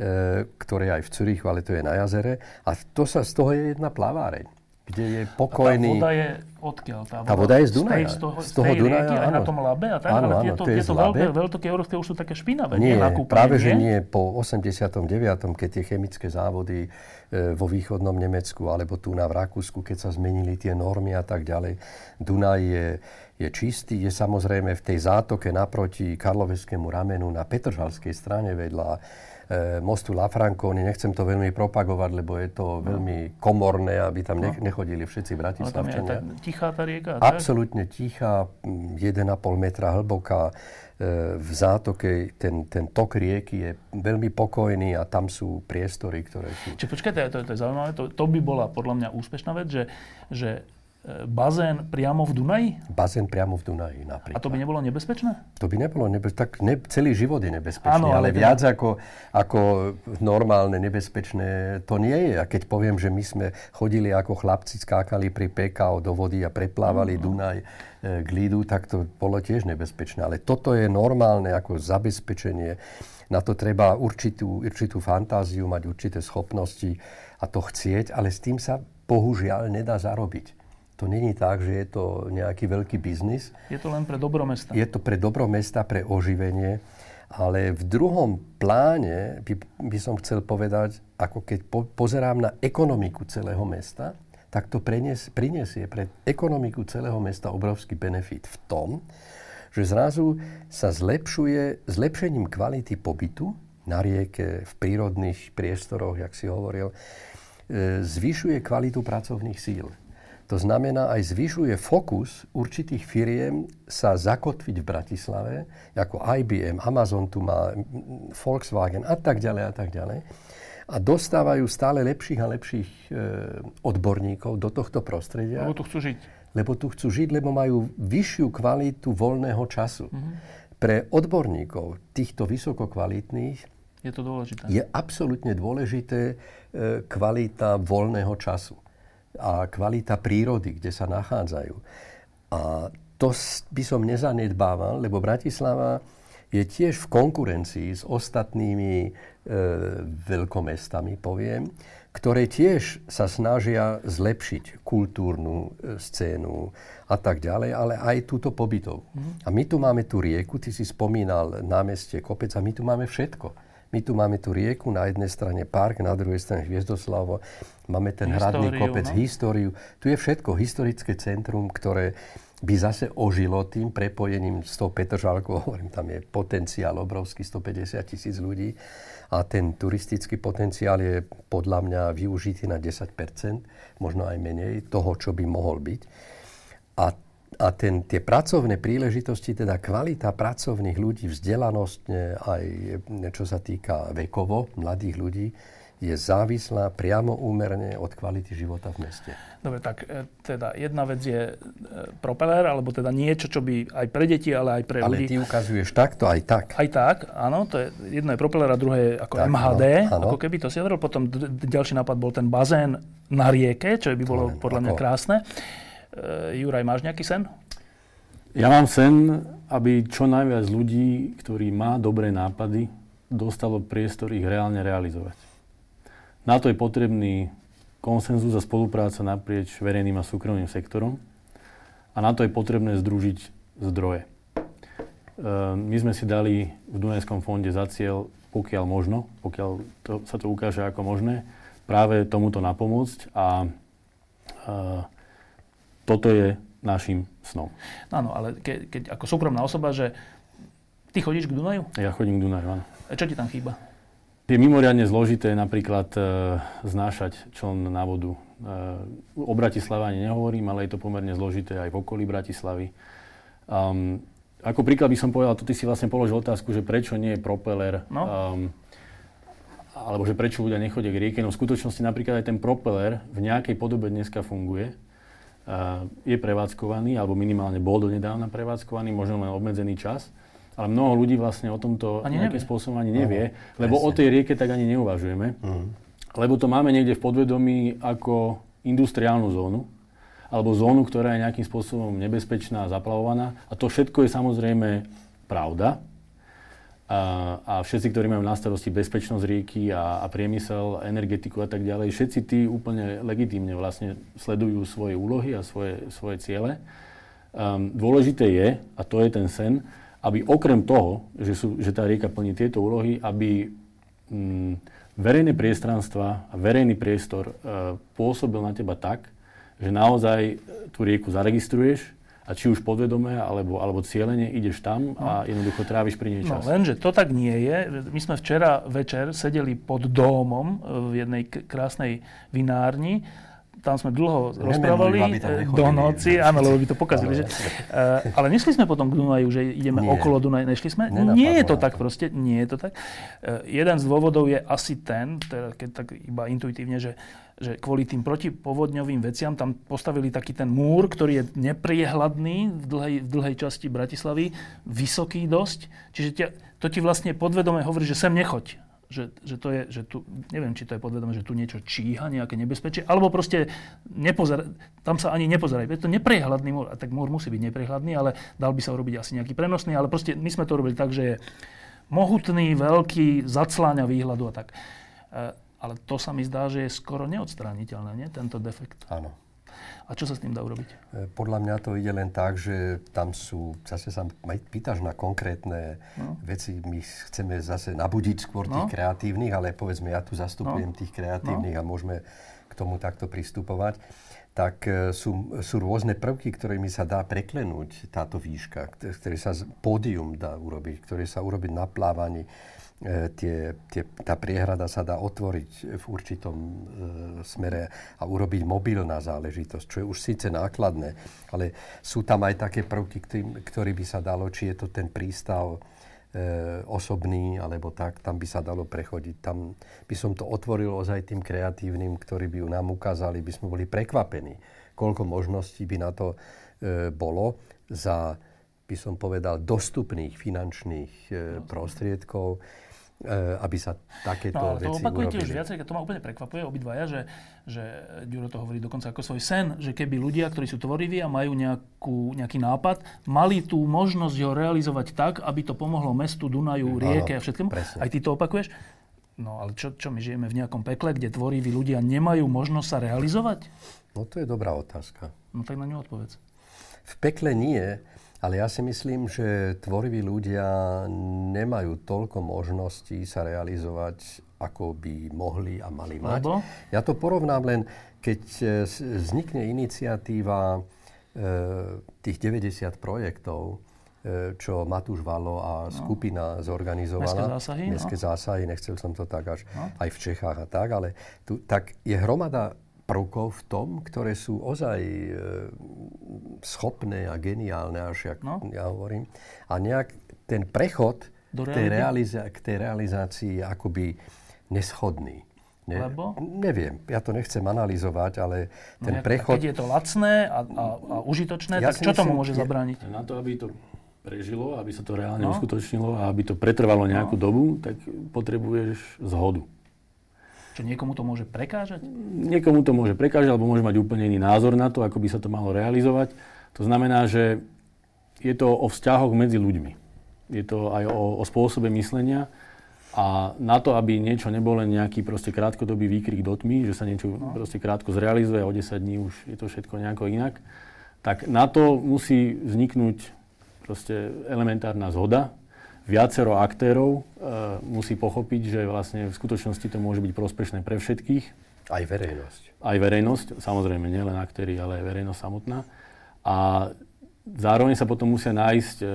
e, ktoré aj v Cürichu, ale to je na jazere. A to sa, z toho je jedna plaváreň kde je pokojný... A tá voda je odkiaľ? Tá voda, tá voda je z Dunaja. Z, toho, z toho z Dunaja, rieky, aj na tom labe a tak, áno, ale tieto, áno, tieto veľké, veľké európske už sú také špinavé. Nie, nie práve že nie. Po 89., keď tie chemické závody e, vo východnom Nemecku alebo tu na v Rakúsku, keď sa zmenili tie normy a tak ďalej, Dunaj je, je čistý. Je samozrejme v tej zátoke naproti Karloveskému ramenu na Petržalskej strane vedľa mostu La Franconi. Nechcem to veľmi propagovať, lebo je to no. veľmi komorné, aby tam nech, no. nechodili všetci bratislavčania. Ale tam je tichá tá rieka? Absolutne tichá, 1,5 metra hlboká. E, v zátoke ten, ten tok rieky je veľmi pokojný a tam sú priestory, ktoré sú... Čiže počkajte, to, to je zaujímavé, to, to by bola podľa mňa úspešná vec, že, že bazén priamo v Dunaji? Bazén priamo v Dunaji napríklad. A to by nebolo nebezpečné? To by nebolo nebezpečné. Tak ne, celý život je nebezpečný, Áno, ale, ale viac ako, ako normálne nebezpečné to nie je. A keď poviem, že my sme chodili ako chlapci, skákali pri PKO do vody a preplávali mm. Dunaj e, k Lídu, tak to bolo tiež nebezpečné. Ale toto je normálne ako zabezpečenie. Na to treba určitú, určitú fantáziu, mať určité schopnosti a to chcieť, ale s tým sa bohužiaľ nedá zarobiť. To není tak, že je to nejaký veľký biznis. Je to len pre dobro mesta. Je to pre dobro mesta, pre oživenie. Ale v druhom pláne by, by som chcel povedať, ako keď po, pozerám na ekonomiku celého mesta, tak to prenies, prinesie pre ekonomiku celého mesta obrovský benefit v tom, že zrazu sa zlepšuje zlepšením kvality pobytu na rieke, v prírodných priestoroch, jak si hovoril, e, zvyšuje kvalitu pracovných síl. To znamená, aj zvyšuje fokus určitých firiem sa zakotviť v Bratislave, ako IBM, Amazon tu má, Volkswagen a tak ďalej a tak ďalej. A dostávajú stále lepších a lepších e, odborníkov do tohto prostredia. Lebo tu chcú žiť. Lebo tu chcú žiť, lebo majú vyššiu kvalitu voľného času. Mm-hmm. Pre odborníkov týchto vysokokvalitných je to dôležité. Je absolútne dôležité e, kvalita voľného času a kvalita prírody, kde sa nachádzajú. A to by som nezanedbával, lebo Bratislava je tiež v konkurencii s ostatnými e, veľkomestami, poviem, ktoré tiež sa snažia zlepšiť kultúrnu e, scénu a tak ďalej, ale aj túto pobytov. Mm. A my tu máme tú rieku, ty si spomínal námestie Kopec a my tu máme všetko. My tu máme tú rieku, na jednej strane park, na druhej strane Hviezdoslavo, máme ten Históriu, hradný kopec, no? históriu. Tu je všetko, historické centrum, ktoré by zase ožilo tým prepojením s tou Petržalkou, *laughs* hovorím, tam je potenciál obrovský, 150 tisíc ľudí a ten turistický potenciál je podľa mňa využitý na 10%, možno aj menej toho, čo by mohol byť. A a ten, tie pracovné príležitosti, teda kvalita pracovných ľudí, vzdelanostne, aj čo sa týka vekovo mladých ľudí, je závislá priamo úmerne od kvality života v meste. Dobre, tak e, teda jedna vec je e, propeler, alebo teda niečo, čo by aj pre deti, ale aj pre ale ľudí... Ale ty ukazuješ takto, aj tak. Aj tak, áno, to je, jedno je propeler a druhé je ako tak, MHD, áno, áno. ako keby to si hovoril. Potom d- ďalší nápad bol ten bazén na rieke, čo by bolo podľa mňa krásne. Juraj, máš nejaký sen? Ja mám sen, aby čo najviac ľudí, ktorí má dobré nápady, dostalo priestor ich reálne realizovať. Na to je potrebný konsenzus a spolupráca naprieč verejným a súkromným sektorom a na to je potrebné združiť zdroje. E, my sme si dali v Dunajskom fonde za cieľ, pokiaľ možno, pokiaľ to, sa to ukáže ako možné, práve tomuto napomôcť a, a toto je našim snom. Áno, ale ke, keď ako súkromná osoba, že ty chodíš k Dunaju? Ja chodím k Dunaju, áno. A čo ti tam chýba? Je mimoriadne zložité napríklad e, znášať čln na vodu. E, o Bratislave ani nehovorím, ale je to pomerne zložité aj v okolí Bratislavy. Um, ako príklad by som povedal, to ty si vlastne položil otázku, že prečo nie je propeler, no. um, alebo že prečo ľudia nechodia k rieke. No v skutočnosti napríklad aj ten propeler v nejakej podobe dneska funguje je prevádzkovaný, alebo minimálne bol donedávna prevádzkovaný, možno len obmedzený čas. Ale mnoho ľudí vlastne o tomto ani nejakým nevie. spôsobom ani nevie, uh, lebo presne. o tej rieke tak ani neuvažujeme. Uh. Lebo to máme niekde v podvedomí ako industriálnu zónu, alebo zónu, ktorá je nejakým spôsobom nebezpečná a zaplavovaná. A to všetko je samozrejme pravda, a, a všetci, ktorí majú na starosti bezpečnosť rieky a, a priemysel, energetiku a tak ďalej, všetci tí úplne legitímne vlastne sledujú svoje úlohy a svoje, svoje ciele. Um, dôležité je, a to je ten sen, aby okrem toho, že, sú, že tá rieka plní tieto úlohy, aby um, verejné priestranstva a verejný priestor uh, pôsobil na teba tak, že naozaj tú rieku zaregistruješ, a či už podvedome alebo, alebo cieľene ideš tam a no. jednoducho tráviš pri nej no, čas. No lenže to tak nie je. My sme včera večer sedeli pod domom e, v jednej krásnej vinárni tam sme dlho rozprávali e, do noci, *laughs* áno, lebo by to pokazili. Že, uh, ale nešli sme potom k Dunaju, že ideme nie. okolo Dunaja, nešli sme? Nenapadlo nie je to tak proste, nie je to tak. Uh, jeden z dôvodov je asi ten, teda keď tak iba intuitívne, že že kvôli tým protipovodňovým veciam tam postavili taký ten múr, ktorý je nepriehľadný v dlhej, v dlhej časti Bratislavy, vysoký dosť. Čiže ťa, to ti vlastne podvedome hovorí, že sem nechoď. Že, že to je, že tu, neviem, či to je podvedome, že tu niečo číha, nejaké nebezpečie, alebo proste nepozera, tam sa ani nepozeraj. Je to nepriehľadný múr, a tak múr musí byť nepriehľadný, ale dal by sa urobiť asi nejaký prenosný, ale proste my sme to robili tak, že je mohutný, veľký, zacláňa výhľadu a tak. Ale to sa mi zdá, že je skoro neodstrániteľné, nie? tento defekt. Áno. A čo sa s tým dá urobiť? E, podľa mňa to ide len tak, že tam sú, zase sa pýtaš na konkrétne no. veci, my chceme zase nabudiť skôr no. tých kreatívnych, ale povedzme, ja tu zastupujem no. tých kreatívnych no. a môžeme k tomu takto pristupovať tak e, sú, sú rôzne prvky, ktorými sa dá preklenúť táto výška, ktoré sa pódium dá urobiť, ktoré sa urobiť na plávaní, tie, tie, tá priehrada sa dá otvoriť v určitom e, smere a urobiť mobilná záležitosť, čo je už síce nákladné, ale sú tam aj také prvky, ktorý, ktorý by sa dalo, či je to ten prístav e, osobný, alebo tak, tam by sa dalo prechodiť. Tam by som to otvoril ozaj tým kreatívnym, ktorí by ju nám ukázali, by sme boli prekvapení, koľko možností by na to e, bolo za by som povedal, dostupných finančných e, prostriedkov. E, aby sa takéto no, veci to opakujete už viacej, to ma úplne prekvapuje obidvaja, že, že Ďuro to hovorí dokonca ako svoj sen, že keby ľudia, ktorí sú tvoriví a majú nejakú, nejaký nápad, mali tú možnosť ho realizovať tak, aby to pomohlo mestu, Dunaju, rieke a všetkému. Presne. Aj ty to opakuješ? No ale čo, čo my žijeme v nejakom pekle, kde tvoriví ľudia nemajú možnosť sa realizovať? No to je dobrá otázka. No tak na ňu odpovedz. V pekle nie, ale ja si myslím, že tvoriví ľudia nemajú toľko možností sa realizovať, ako by mohli a mali mať. Lebo? Ja to porovnám len, keď e, vznikne iniciatíva e, tých 90 projektov, e, čo Matúš Valo a no. skupina zorganizovala. Mestské zásahy. Mestské no. zásahy, nechcel som to tak až no. aj v Čechách a tak, ale tu, tak je hromada prvkov v tom, ktoré sú ozaj e, schopné a geniálne, až jak no. ja hovorím. A nejak ten prechod k tej, realiza- k tej realizácii je akoby neschodný. Ne, Lebo? Neviem, ja to nechcem analyzovať, ale no ten prechod... Keď je to lacné a, a, a užitočné, ja tak čo myslím, tomu môže je... zabrániť? Na to, aby to prežilo, aby sa to reálne no. uskutočnilo a aby to pretrvalo nejakú no. dobu, tak potrebuješ zhodu. Čo niekomu to môže prekážať? Niekomu to môže prekážať, alebo môže mať úplne iný názor na to, ako by sa to malo realizovať. To znamená, že je to o vzťahoch medzi ľuďmi. Je to aj o, o spôsobe myslenia. A na to, aby niečo nebolo len nejaký proste krátkodobý výkrik do tmy, že sa niečo no. proste krátko zrealizuje a o 10 dní už je to všetko nejako inak, tak na to musí vzniknúť proste elementárna zhoda viacero aktérov e, musí pochopiť, že vlastne v skutočnosti to môže byť prospešné pre všetkých. Aj verejnosť. Aj verejnosť, samozrejme, nielen aktéry, ale aj verejnosť samotná. A zároveň sa potom musia nájsť e,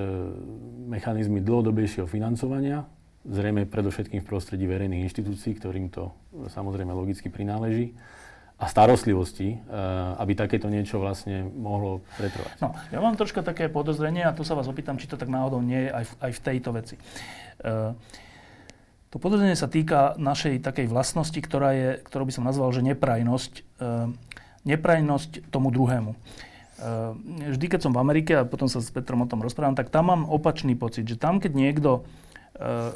mechanizmy dlhodobejšieho financovania, zrejme predovšetkým v prostredí verejných inštitúcií, ktorým to samozrejme logicky prináleží a starostlivosti, eh, aby takéto niečo vlastne mohlo pretrvať. No, ja mám troška také podozrenie a tu sa vás opýtam, či to tak náhodou nie je aj v, aj v tejto veci. Eh, to podozrenie sa týka našej takej vlastnosti, ktorá je, ktorú by som nazval, že neprajnosť, eh, neprajnosť tomu druhému. Vždy, keď som v Amerike a potom sa s Petrom o tom rozprávam, tak tam mám opačný pocit, že tam, keď niekto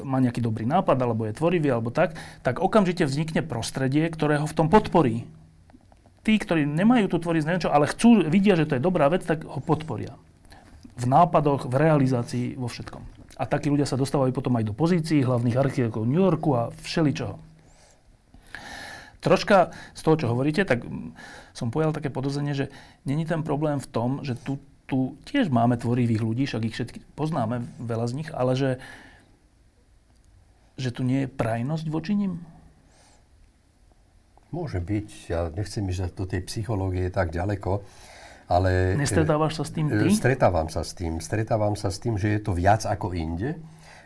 má nejaký dobrý nápad, alebo je tvorivý, alebo tak, tak okamžite vznikne prostredie, ktoré ho v tom podporí tí, ktorí nemajú tú tvoriť neviem ale chcú, vidia, že to je dobrá vec, tak ho podporia. V nápadoch, v realizácii, vo všetkom. A takí ľudia sa dostávajú potom aj do pozícií hlavných architektov New Yorku a všeličoho. Troška z toho, čo hovoríte, tak som pojal také podozrenie, že není ten problém v tom, že tu, tu tiež máme tvorivých ľudí, však ich všetky poznáme, veľa z nich, ale že, že tu nie je prajnosť voči nim? Môže byť. Ja nechcem ísť do tej psychológie tak ďaleko, ale... Nestretávaš sa s tým ty? Stretávam sa s tým. Stretávam sa s tým, že je to viac ako inde.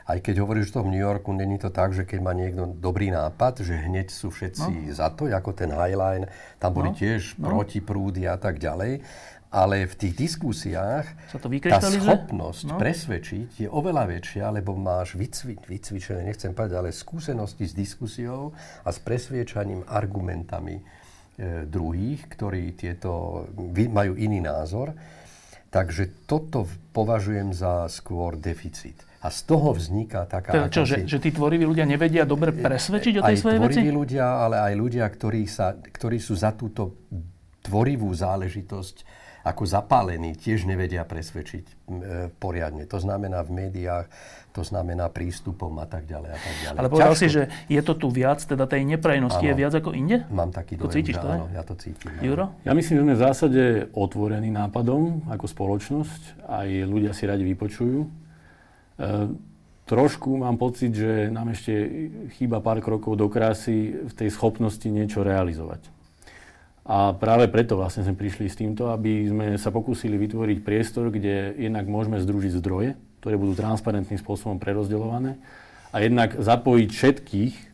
Aj keď hovoríš to v New Yorku, není to tak, že keď má niekto dobrý nápad, že hneď sú všetci no. za to, ako ten Highline, tam boli no. tiež no. protiprúdy a tak ďalej ale v tých diskusiách Sa to tá schopnosť no? presvedčiť je oveľa väčšia, lebo máš vycvi, vycvičené, nechcem povedať, ale skúsenosti s diskusiou a s presviečaním argumentami e, druhých, ktorí tieto, majú iný názor. Takže toto považujem za skôr deficit. A z toho vzniká taká... To, čo, že, že tí tvoriví ľudia nevedia dobre presvedčiť o tej svojej veci? Aj tvoriví ľudia, ale aj ľudia, ktorí, sa, ktorí sú za túto tvorivú záležitosť ako zapálení tiež nevedia presvedčiť e, poriadne. To znamená v médiách, to znamená prístupom a tak ďalej a tak ďalej. Ale povedal Ťažko... si, že je to tu viac, teda tej neprajnosti je viac ako inde? Mám taký dojem, cítiš to, áno, ja to cítim. Juro? Ja myslím, že sme v zásade otvorení nápadom ako spoločnosť. Aj ľudia si radi vypočujú. E, trošku mám pocit, že nám ešte chýba pár krokov do krásy v tej schopnosti niečo realizovať. A práve preto vlastne sme prišli s týmto, aby sme sa pokúsili vytvoriť priestor, kde jednak môžeme združiť zdroje, ktoré budú transparentným spôsobom prerozdeľované a jednak zapojiť všetkých, e,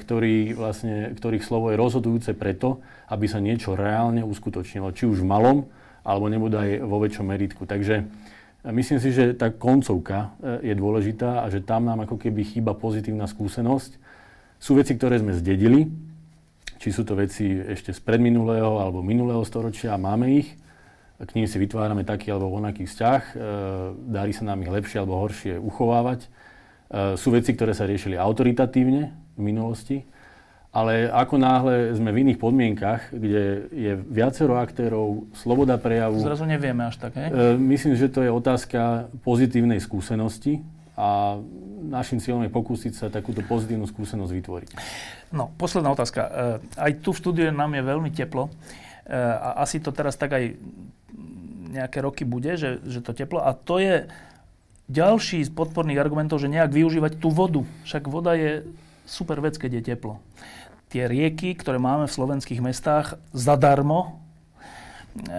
ktorí vlastne, ktorých slovo je rozhodujúce preto, aby sa niečo reálne uskutočnilo, či už v malom, alebo nebude aj vo väčšom meritku. Takže e, myslím si, že tá koncovka e, je dôležitá a že tam nám ako keby chýba pozitívna skúsenosť. Sú veci, ktoré sme zdedili, či sú to veci ešte z predminulého alebo minulého storočia, máme ich, k ním si vytvárame taký alebo onaký vzťah, e, darí sa nám ich lepšie alebo horšie uchovávať. E, sú veci, ktoré sa riešili autoritatívne v minulosti, ale ako náhle sme v iných podmienkach, kde je viacero aktérov, sloboda prejavu... Zrazu nevieme až tak, hej? E, myslím, že to je otázka pozitívnej skúsenosti a našim cieľom je pokúsiť sa takúto pozitívnu skúsenosť vytvoriť. No, posledná otázka. E, aj tu v štúdiu nám je veľmi teplo e, a asi to teraz tak aj nejaké roky bude, že, že to teplo. A to je ďalší z podporných argumentov, že nejak využívať tú vodu. Však voda je super vec, keď je teplo. Tie rieky, ktoré máme v slovenských mestách zadarmo, e,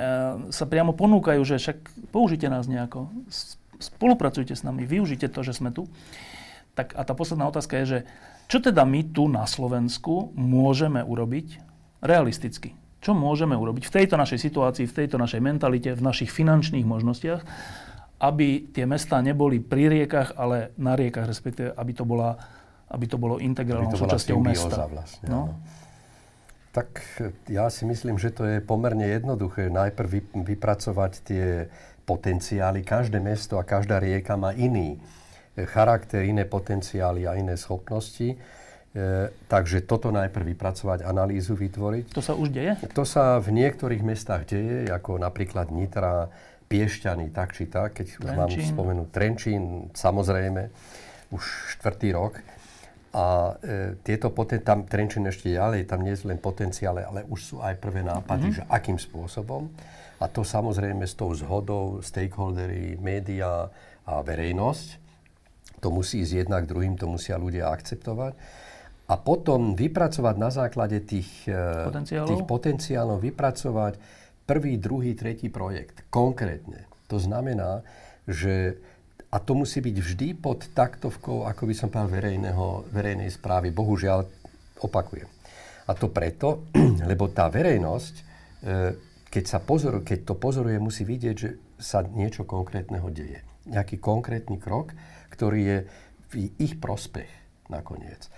sa priamo ponúkajú, že však použite nás nejako spolupracujte s nami, využite to, že sme tu. Tak a tá posledná otázka je, že čo teda my tu na Slovensku môžeme urobiť realisticky? Čo môžeme urobiť v tejto našej situácii, v tejto našej mentalite, v našich finančných možnostiach, aby tie mestá neboli pri riekach, ale na riekach, respektíve, aby to, bola, aby to bolo integrálnou súčasťou mesta. Vlastne, no? Tak ja si myslím, že to je pomerne jednoduché. Najprv vypracovať tie potenciály. Každé mesto a každá rieka má iný e, charakter, iné potenciály a iné schopnosti. E, takže toto najprv vypracovať, analýzu vytvoriť. To sa už deje? To sa v niektorých mestách deje, ako napríklad Nitra, Piešťany, tak či tak, keď Trenčín. už mám spomenúť Trenčín, samozrejme, už štvrtý rok. A e, tieto poten- tam Trenčín ešte ďalej, tam nie sú len potenciále, ale už sú aj prvé nápady, mm-hmm. že akým spôsobom. A to samozrejme s tou zhodou stakeholdery, média a verejnosť. To musí ísť jednak druhým, to musia ľudia akceptovať. A potom vypracovať na základe tých e, potenciálov, tých potenciálov vypracovať prvý, druhý, tretí projekt. Konkrétne. To znamená, že a to musí byť vždy pod taktovkou, ako by som povedal, verejného, verejnej správy. Bohužiaľ, opakujem. A to preto, *clears throat* lebo tá verejnosť e, keď, sa pozor, keď to pozoruje, musí vidieť, že sa niečo konkrétneho deje. Nejaký konkrétny krok, ktorý je v ich prospech nakoniec.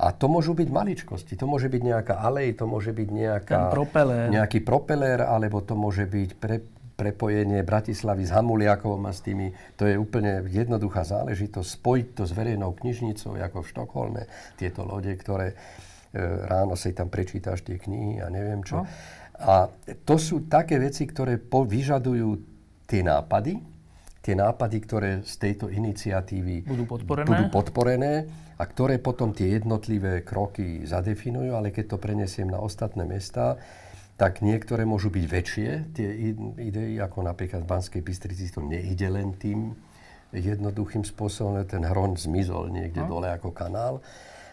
A to môžu byť maličkosti. To môže byť nejaká alej, to môže byť nejaká, propelér. nejaký propelér, alebo to môže byť pre, prepojenie Bratislavy s Hamuliakovom a s tými. To je úplne jednoduchá záležitosť. Spojiť to s verejnou knižnicou, ako v Štokholme. Tieto lode, ktoré e, ráno si tam prečítaš tie knihy a neviem čo. No. A to sú také veci, ktoré po, vyžadujú tie nápady, tie nápady, ktoré z tejto iniciatívy budú podporené. budú podporené a ktoré potom tie jednotlivé kroky zadefinujú, ale keď to prenesiem na ostatné mesta, tak niektoré môžu byť väčšie, tie idei, ako napríklad v Banskej Bystrici, to nejde len tým jednoduchým spôsobom, ten hron zmizol niekde no. dole ako kanál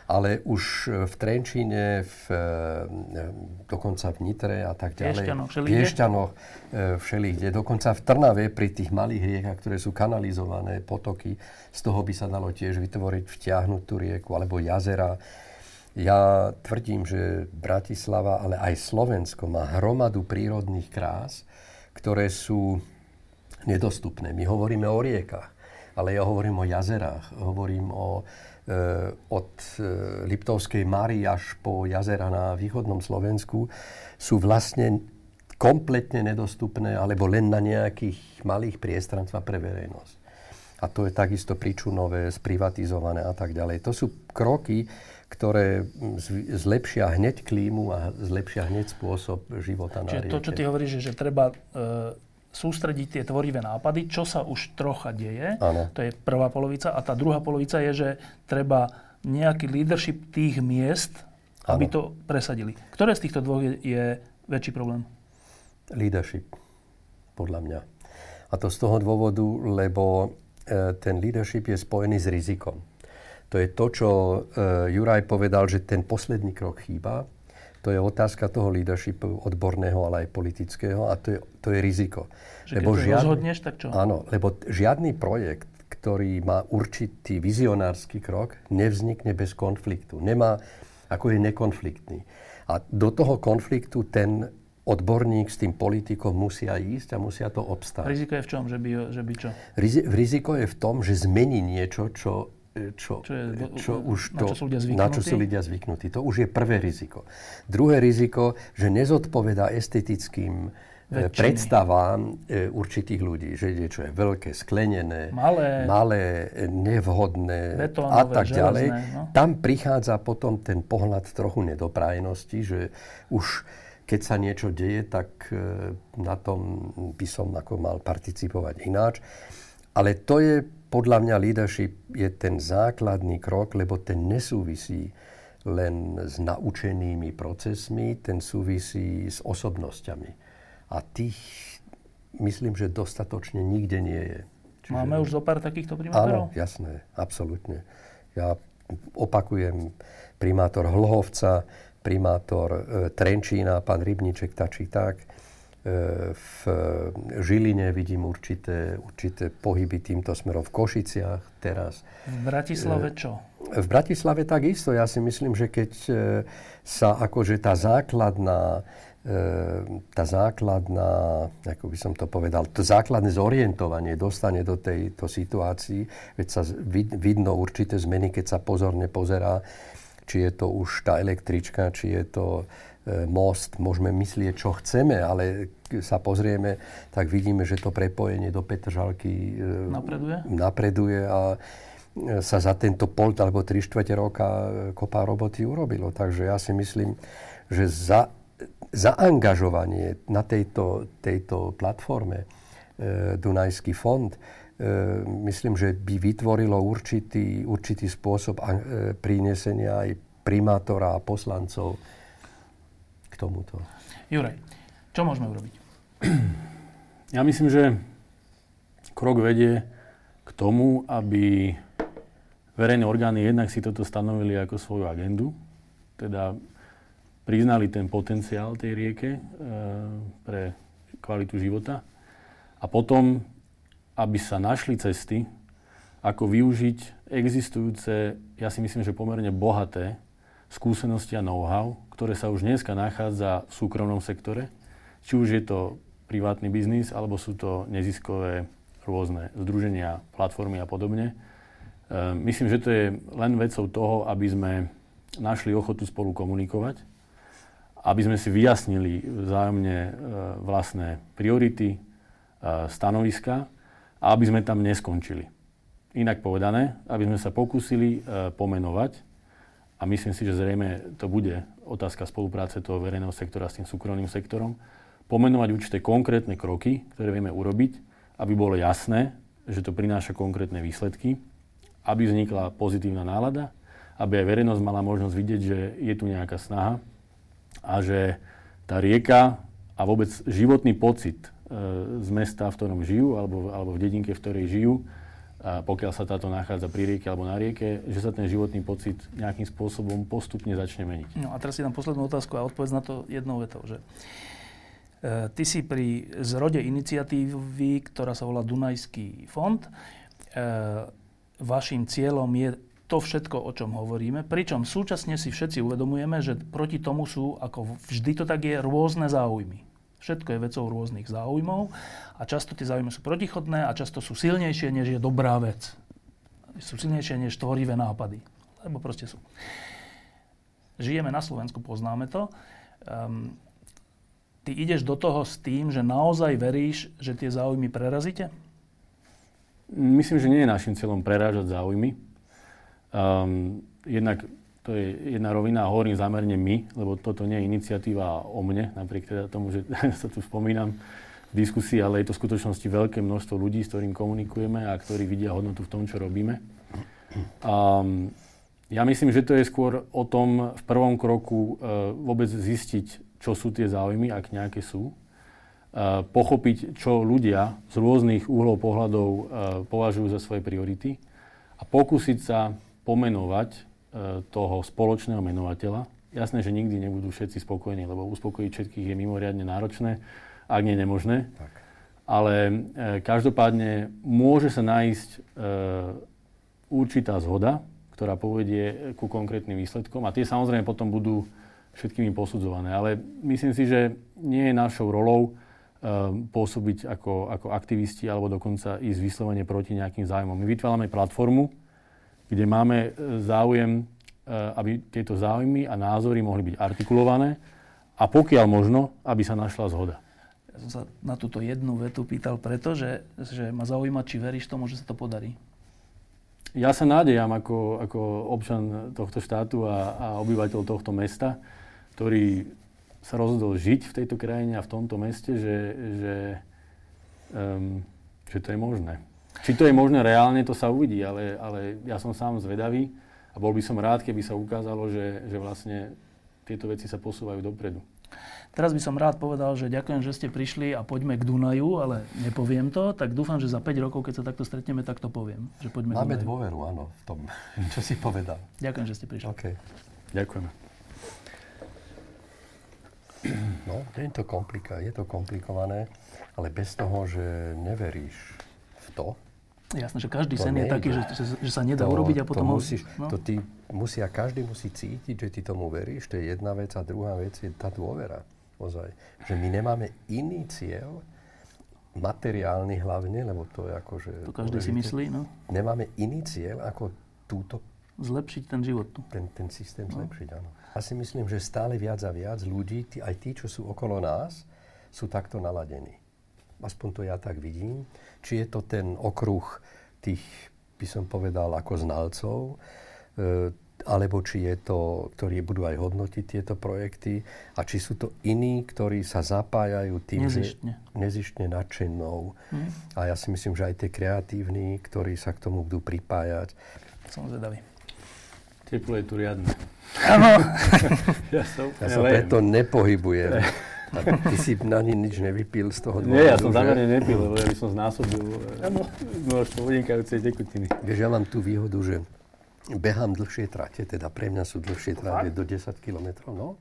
ale už e, v Trenčíne, v, e, dokonca v Nitre a tak ďalej. Piešťanoch, Piešťanoch, všelikde. Dokonca v Trnave pri tých malých riekach, ktoré sú kanalizované potoky, z toho by sa dalo tiež vytvoriť, vtiahnuť tú rieku, alebo jazera. Ja tvrdím, že Bratislava, ale aj Slovensko má hromadu prírodných krás, ktoré sú nedostupné. My hovoríme o riekach, ale ja hovorím o jazerách, hovorím o od eh, Liptovskej Mary až po jazera na východnom Slovensku sú vlastne kompletne nedostupné alebo len na nejakých malých priestranstvách pre verejnosť. A to je takisto príčunové, sprivatizované a tak ďalej. To sú kroky, ktoré zlepšia hneď klímu a zlepšia hneď spôsob života na Čiže rieke. to, čo ty hovoríš, že, že treba e, sústrediť tie tvorivé nápady, čo sa už trocha deje, Áno. to je prvá polovica. A tá druhá polovica je, že treba nejaký leadership tých miest, aby Áno. to presadili. Ktoré z týchto dvoch je, je väčší problém? Leadership, podľa mňa. A to z toho dôvodu, lebo e, ten leadership je spojený s rizikom. To je to, čo e, Juraj povedal, že ten posledný krok chýba. To je otázka toho leadershipu odborného, ale aj politického a to je, to je riziko. Že keď to rozhodneš, tak čo? Áno, lebo žiadny projekt, ktorý má určitý vizionársky krok, nevznikne bez konfliktu. Nemá, ako je nekonfliktný. A do toho konfliktu ten odborník s tým politikom musia ísť a musia to obstáť. Riziko je v čom? Že by, že by čo? Rizi- riziko je v tom, že zmení niečo, čo, čo, Čo je- čo už na to, čo sú ľudia na čo zvyknutí? sú ľudia zvyknutí. To už je prvé riziko. Druhé riziko, že nezodpovedá estetickým e, Väčšiny. predstavám e, určitých ľudí, že niečo je veľké, sklenené, Malé. malé e, nevhodné Betónové, a tak železné, ďalej. no. Tam prichádza potom ten pohľad trochu nedoprájnosti, že už keď sa niečo deje, tak na tom by som ako mal participovať ináč. Ale to je, podľa mňa, leadership je ten základný krok, lebo ten nesúvisí len s naučenými procesmi, ten súvisí s osobnosťami. A tých, myslím, že dostatočne nikde nie je. Máme už zo pár takýchto Áno, primátorov? jasné, absolútne. Ja opakujem, primátor Hlhovca, primátor e, Trenčína, pán Rybníček tak. E, v Žiline vidím určité, určité pohyby týmto smerom. V Košiciach teraz. V Bratislave čo? V Bratislave takisto. Ja si myslím, že keď e, sa akože tá základná e, tá základná, ako by som to povedal, to základné zorientovanie dostane do tejto situácii, veď sa vid, vidno určité zmeny, keď sa pozorne pozerá, či je to už tá električka, či je to e, most, môžeme myslieť, čo chceme, ale keď sa pozrieme, tak vidíme, že to prepojenie do Petržalky e, Napreduje? napreduje a e, sa za tento pol alebo tri štvrte roka e, kopa roboty urobilo. Takže ja si myslím, že za, zaangažovanie na tejto, tejto platforme e, Dunajský fond, e, myslím, že by vytvorilo určitý, určitý spôsob e, prinesenia aj primátora a poslancov tomuto. Juraj, čo môžeme urobiť? *clears throat* Ja myslím, že krok vedie k tomu, aby verejné orgány jednak si toto stanovili ako svoju agendu, teda priznali ten potenciál tej rieke e, pre kvalitu života a potom, aby sa našli cesty, ako využiť existujúce, ja si myslím, že pomerne bohaté skúsenosti a know-how, ktoré sa už dneska nachádza v súkromnom sektore, či už je to privátny biznis, alebo sú to neziskové rôzne združenia, platformy a podobne. E, myslím, že to je len vecou toho, aby sme našli ochotu spolu komunikovať, aby sme si vyjasnili vzájomne e, vlastné priority, e, stanoviska a aby sme tam neskončili. Inak povedané, aby sme sa pokúsili e, pomenovať, a myslím si, že zrejme to bude otázka spolupráce toho verejného sektora s tým súkromným sektorom, pomenovať určité konkrétne kroky, ktoré vieme urobiť, aby bolo jasné, že to prináša konkrétne výsledky, aby vznikla pozitívna nálada, aby aj verejnosť mala možnosť vidieť, že je tu nejaká snaha a že tá rieka a vôbec životný pocit e, z mesta, v ktorom žijú, alebo, alebo v dedinke, v ktorej žijú, a pokiaľ sa táto nachádza pri rieke alebo na rieke, že sa ten životný pocit nejakým spôsobom postupne začne meniť. No a teraz si dám poslednú otázku a odpovedz na to jednou vetou, že e, ty si pri zrode iniciatívy, ktorá sa volá Dunajský fond. E, vašim cieľom je to všetko, o čom hovoríme, pričom súčasne si všetci uvedomujeme, že proti tomu sú, ako vždy to tak je, rôzne záujmy. Všetko je vecou rôznych záujmov a často tie záujmy sú protichodné a často sú silnejšie, než je dobrá vec. Sú silnejšie, než tvorivé nápady. Lebo proste sú. Žijeme na Slovensku, poznáme to. Um, ty ideš do toho s tým, že naozaj veríš, že tie záujmy prerazíte? Myslím, že nie je našim cieľom prerážať záujmy. Um, jednak To je jedna rovina a hovorím zámerne my, lebo toto nie je iniciatíva o mne, napriek teda tomu, že *laughs* sa tu spomínam v diskusii, ale je to v skutočnosti veľké množstvo ľudí, s ktorým komunikujeme a ktorí vidia hodnotu v tom, čo robíme. A ja myslím, že to je skôr o tom v prvom kroku e, vôbec zistiť, čo sú tie záujmy, ak nejaké sú. E, pochopiť, čo ľudia z rôznych úhlov pohľadov e, považujú za svoje priority a pokúsiť sa pomenovať toho spoločného menovateľa. Jasné, že nikdy nebudú všetci spokojní, lebo uspokojiť všetkých je mimoriadne náročné, ak nie nemožné. Tak. Ale e, každopádne môže sa nájsť e, určitá zhoda, ktorá povedie ku konkrétnym výsledkom a tie samozrejme potom budú všetkými posudzované. Ale myslím si, že nie je našou rolou uh, pôsobiť ako, ako aktivisti alebo dokonca ísť vyslovene proti nejakým záujmom. My vytvárame platformu, kde máme e, záujem, uh, aby tieto záujmy a názory mohli byť artikulované a pokiaľ možno, aby sa našla zhoda. Ja som sa na túto jednu vetu pýtal preto, že, že ma zaujíma, či veríš tomu, že sa to podarí ja sa nádejam ako, ako občan tohto štátu a, a obyvateľ tohto mesta, ktorý sa rozhodol žiť v tejto krajine a v tomto meste, že, že, um, že to je možné. Či to je možné reálne, to sa uvidí, ale, ale ja som sám zvedavý a bol by som rád, keby sa ukázalo, že, že vlastne tieto veci sa posúvajú dopredu. Teraz by som rád povedal, že ďakujem, že ste prišli a poďme k Dunaju, ale nepoviem to, tak dúfam, že za 5 rokov, keď sa takto stretneme, tak to poviem. Že poďme Máme dôveru, áno, v tom, *laughs* čo si povedal. Ďakujem, že ste prišli. Okay. Ďakujeme. No, je to, komplika- je to komplikované, ale bez toho, že neveríš v to, Jasné, že každý sen je taký, že, že, že sa nedá to, urobiť a potom... To, musíš, no? to ty musia, každý musí cítiť, že ty tomu veríš, to je jedna vec a druhá vec je tá dôvera. Ozaj. Že my nemáme iný cieľ, materiálny hlavne, lebo to je ako, že... To každý si myslí, no. Nemáme iný cieľ ako túto... Zlepšiť ten život tu. Ten, ten systém no. zlepšiť, áno. Ja si myslím, že stále viac a viac ľudí, tí, aj tí, čo sú okolo nás, sú takto naladení. Aspoň to ja tak vidím. Či je to ten okruh tých, by som povedal, ako znalcov, e, alebo či je to, ktorí budú aj hodnotiť tieto projekty a či sú to iní, ktorí sa zapájajú tým, nezištne, nezištne nadšenou. Hmm. A ja si myslím, že aj tie kreatívni, ktorí sa k tomu budú pripájať. Som zvedavý. Teplo je tu riadne. Áno. ja, *laughs* ja sa preto nepohybujem. *laughs* A ty si na ni nič nevypil z toho dôvodu, Nie, ja som zámerne nepil, lebo ja by som znásobil eh, množstvo vynikajúcej tekutiny. Vieš, ja mám tú výhodu, že behám dlhšie trate, teda pre mňa sú dlhšie trate do 10 km, no.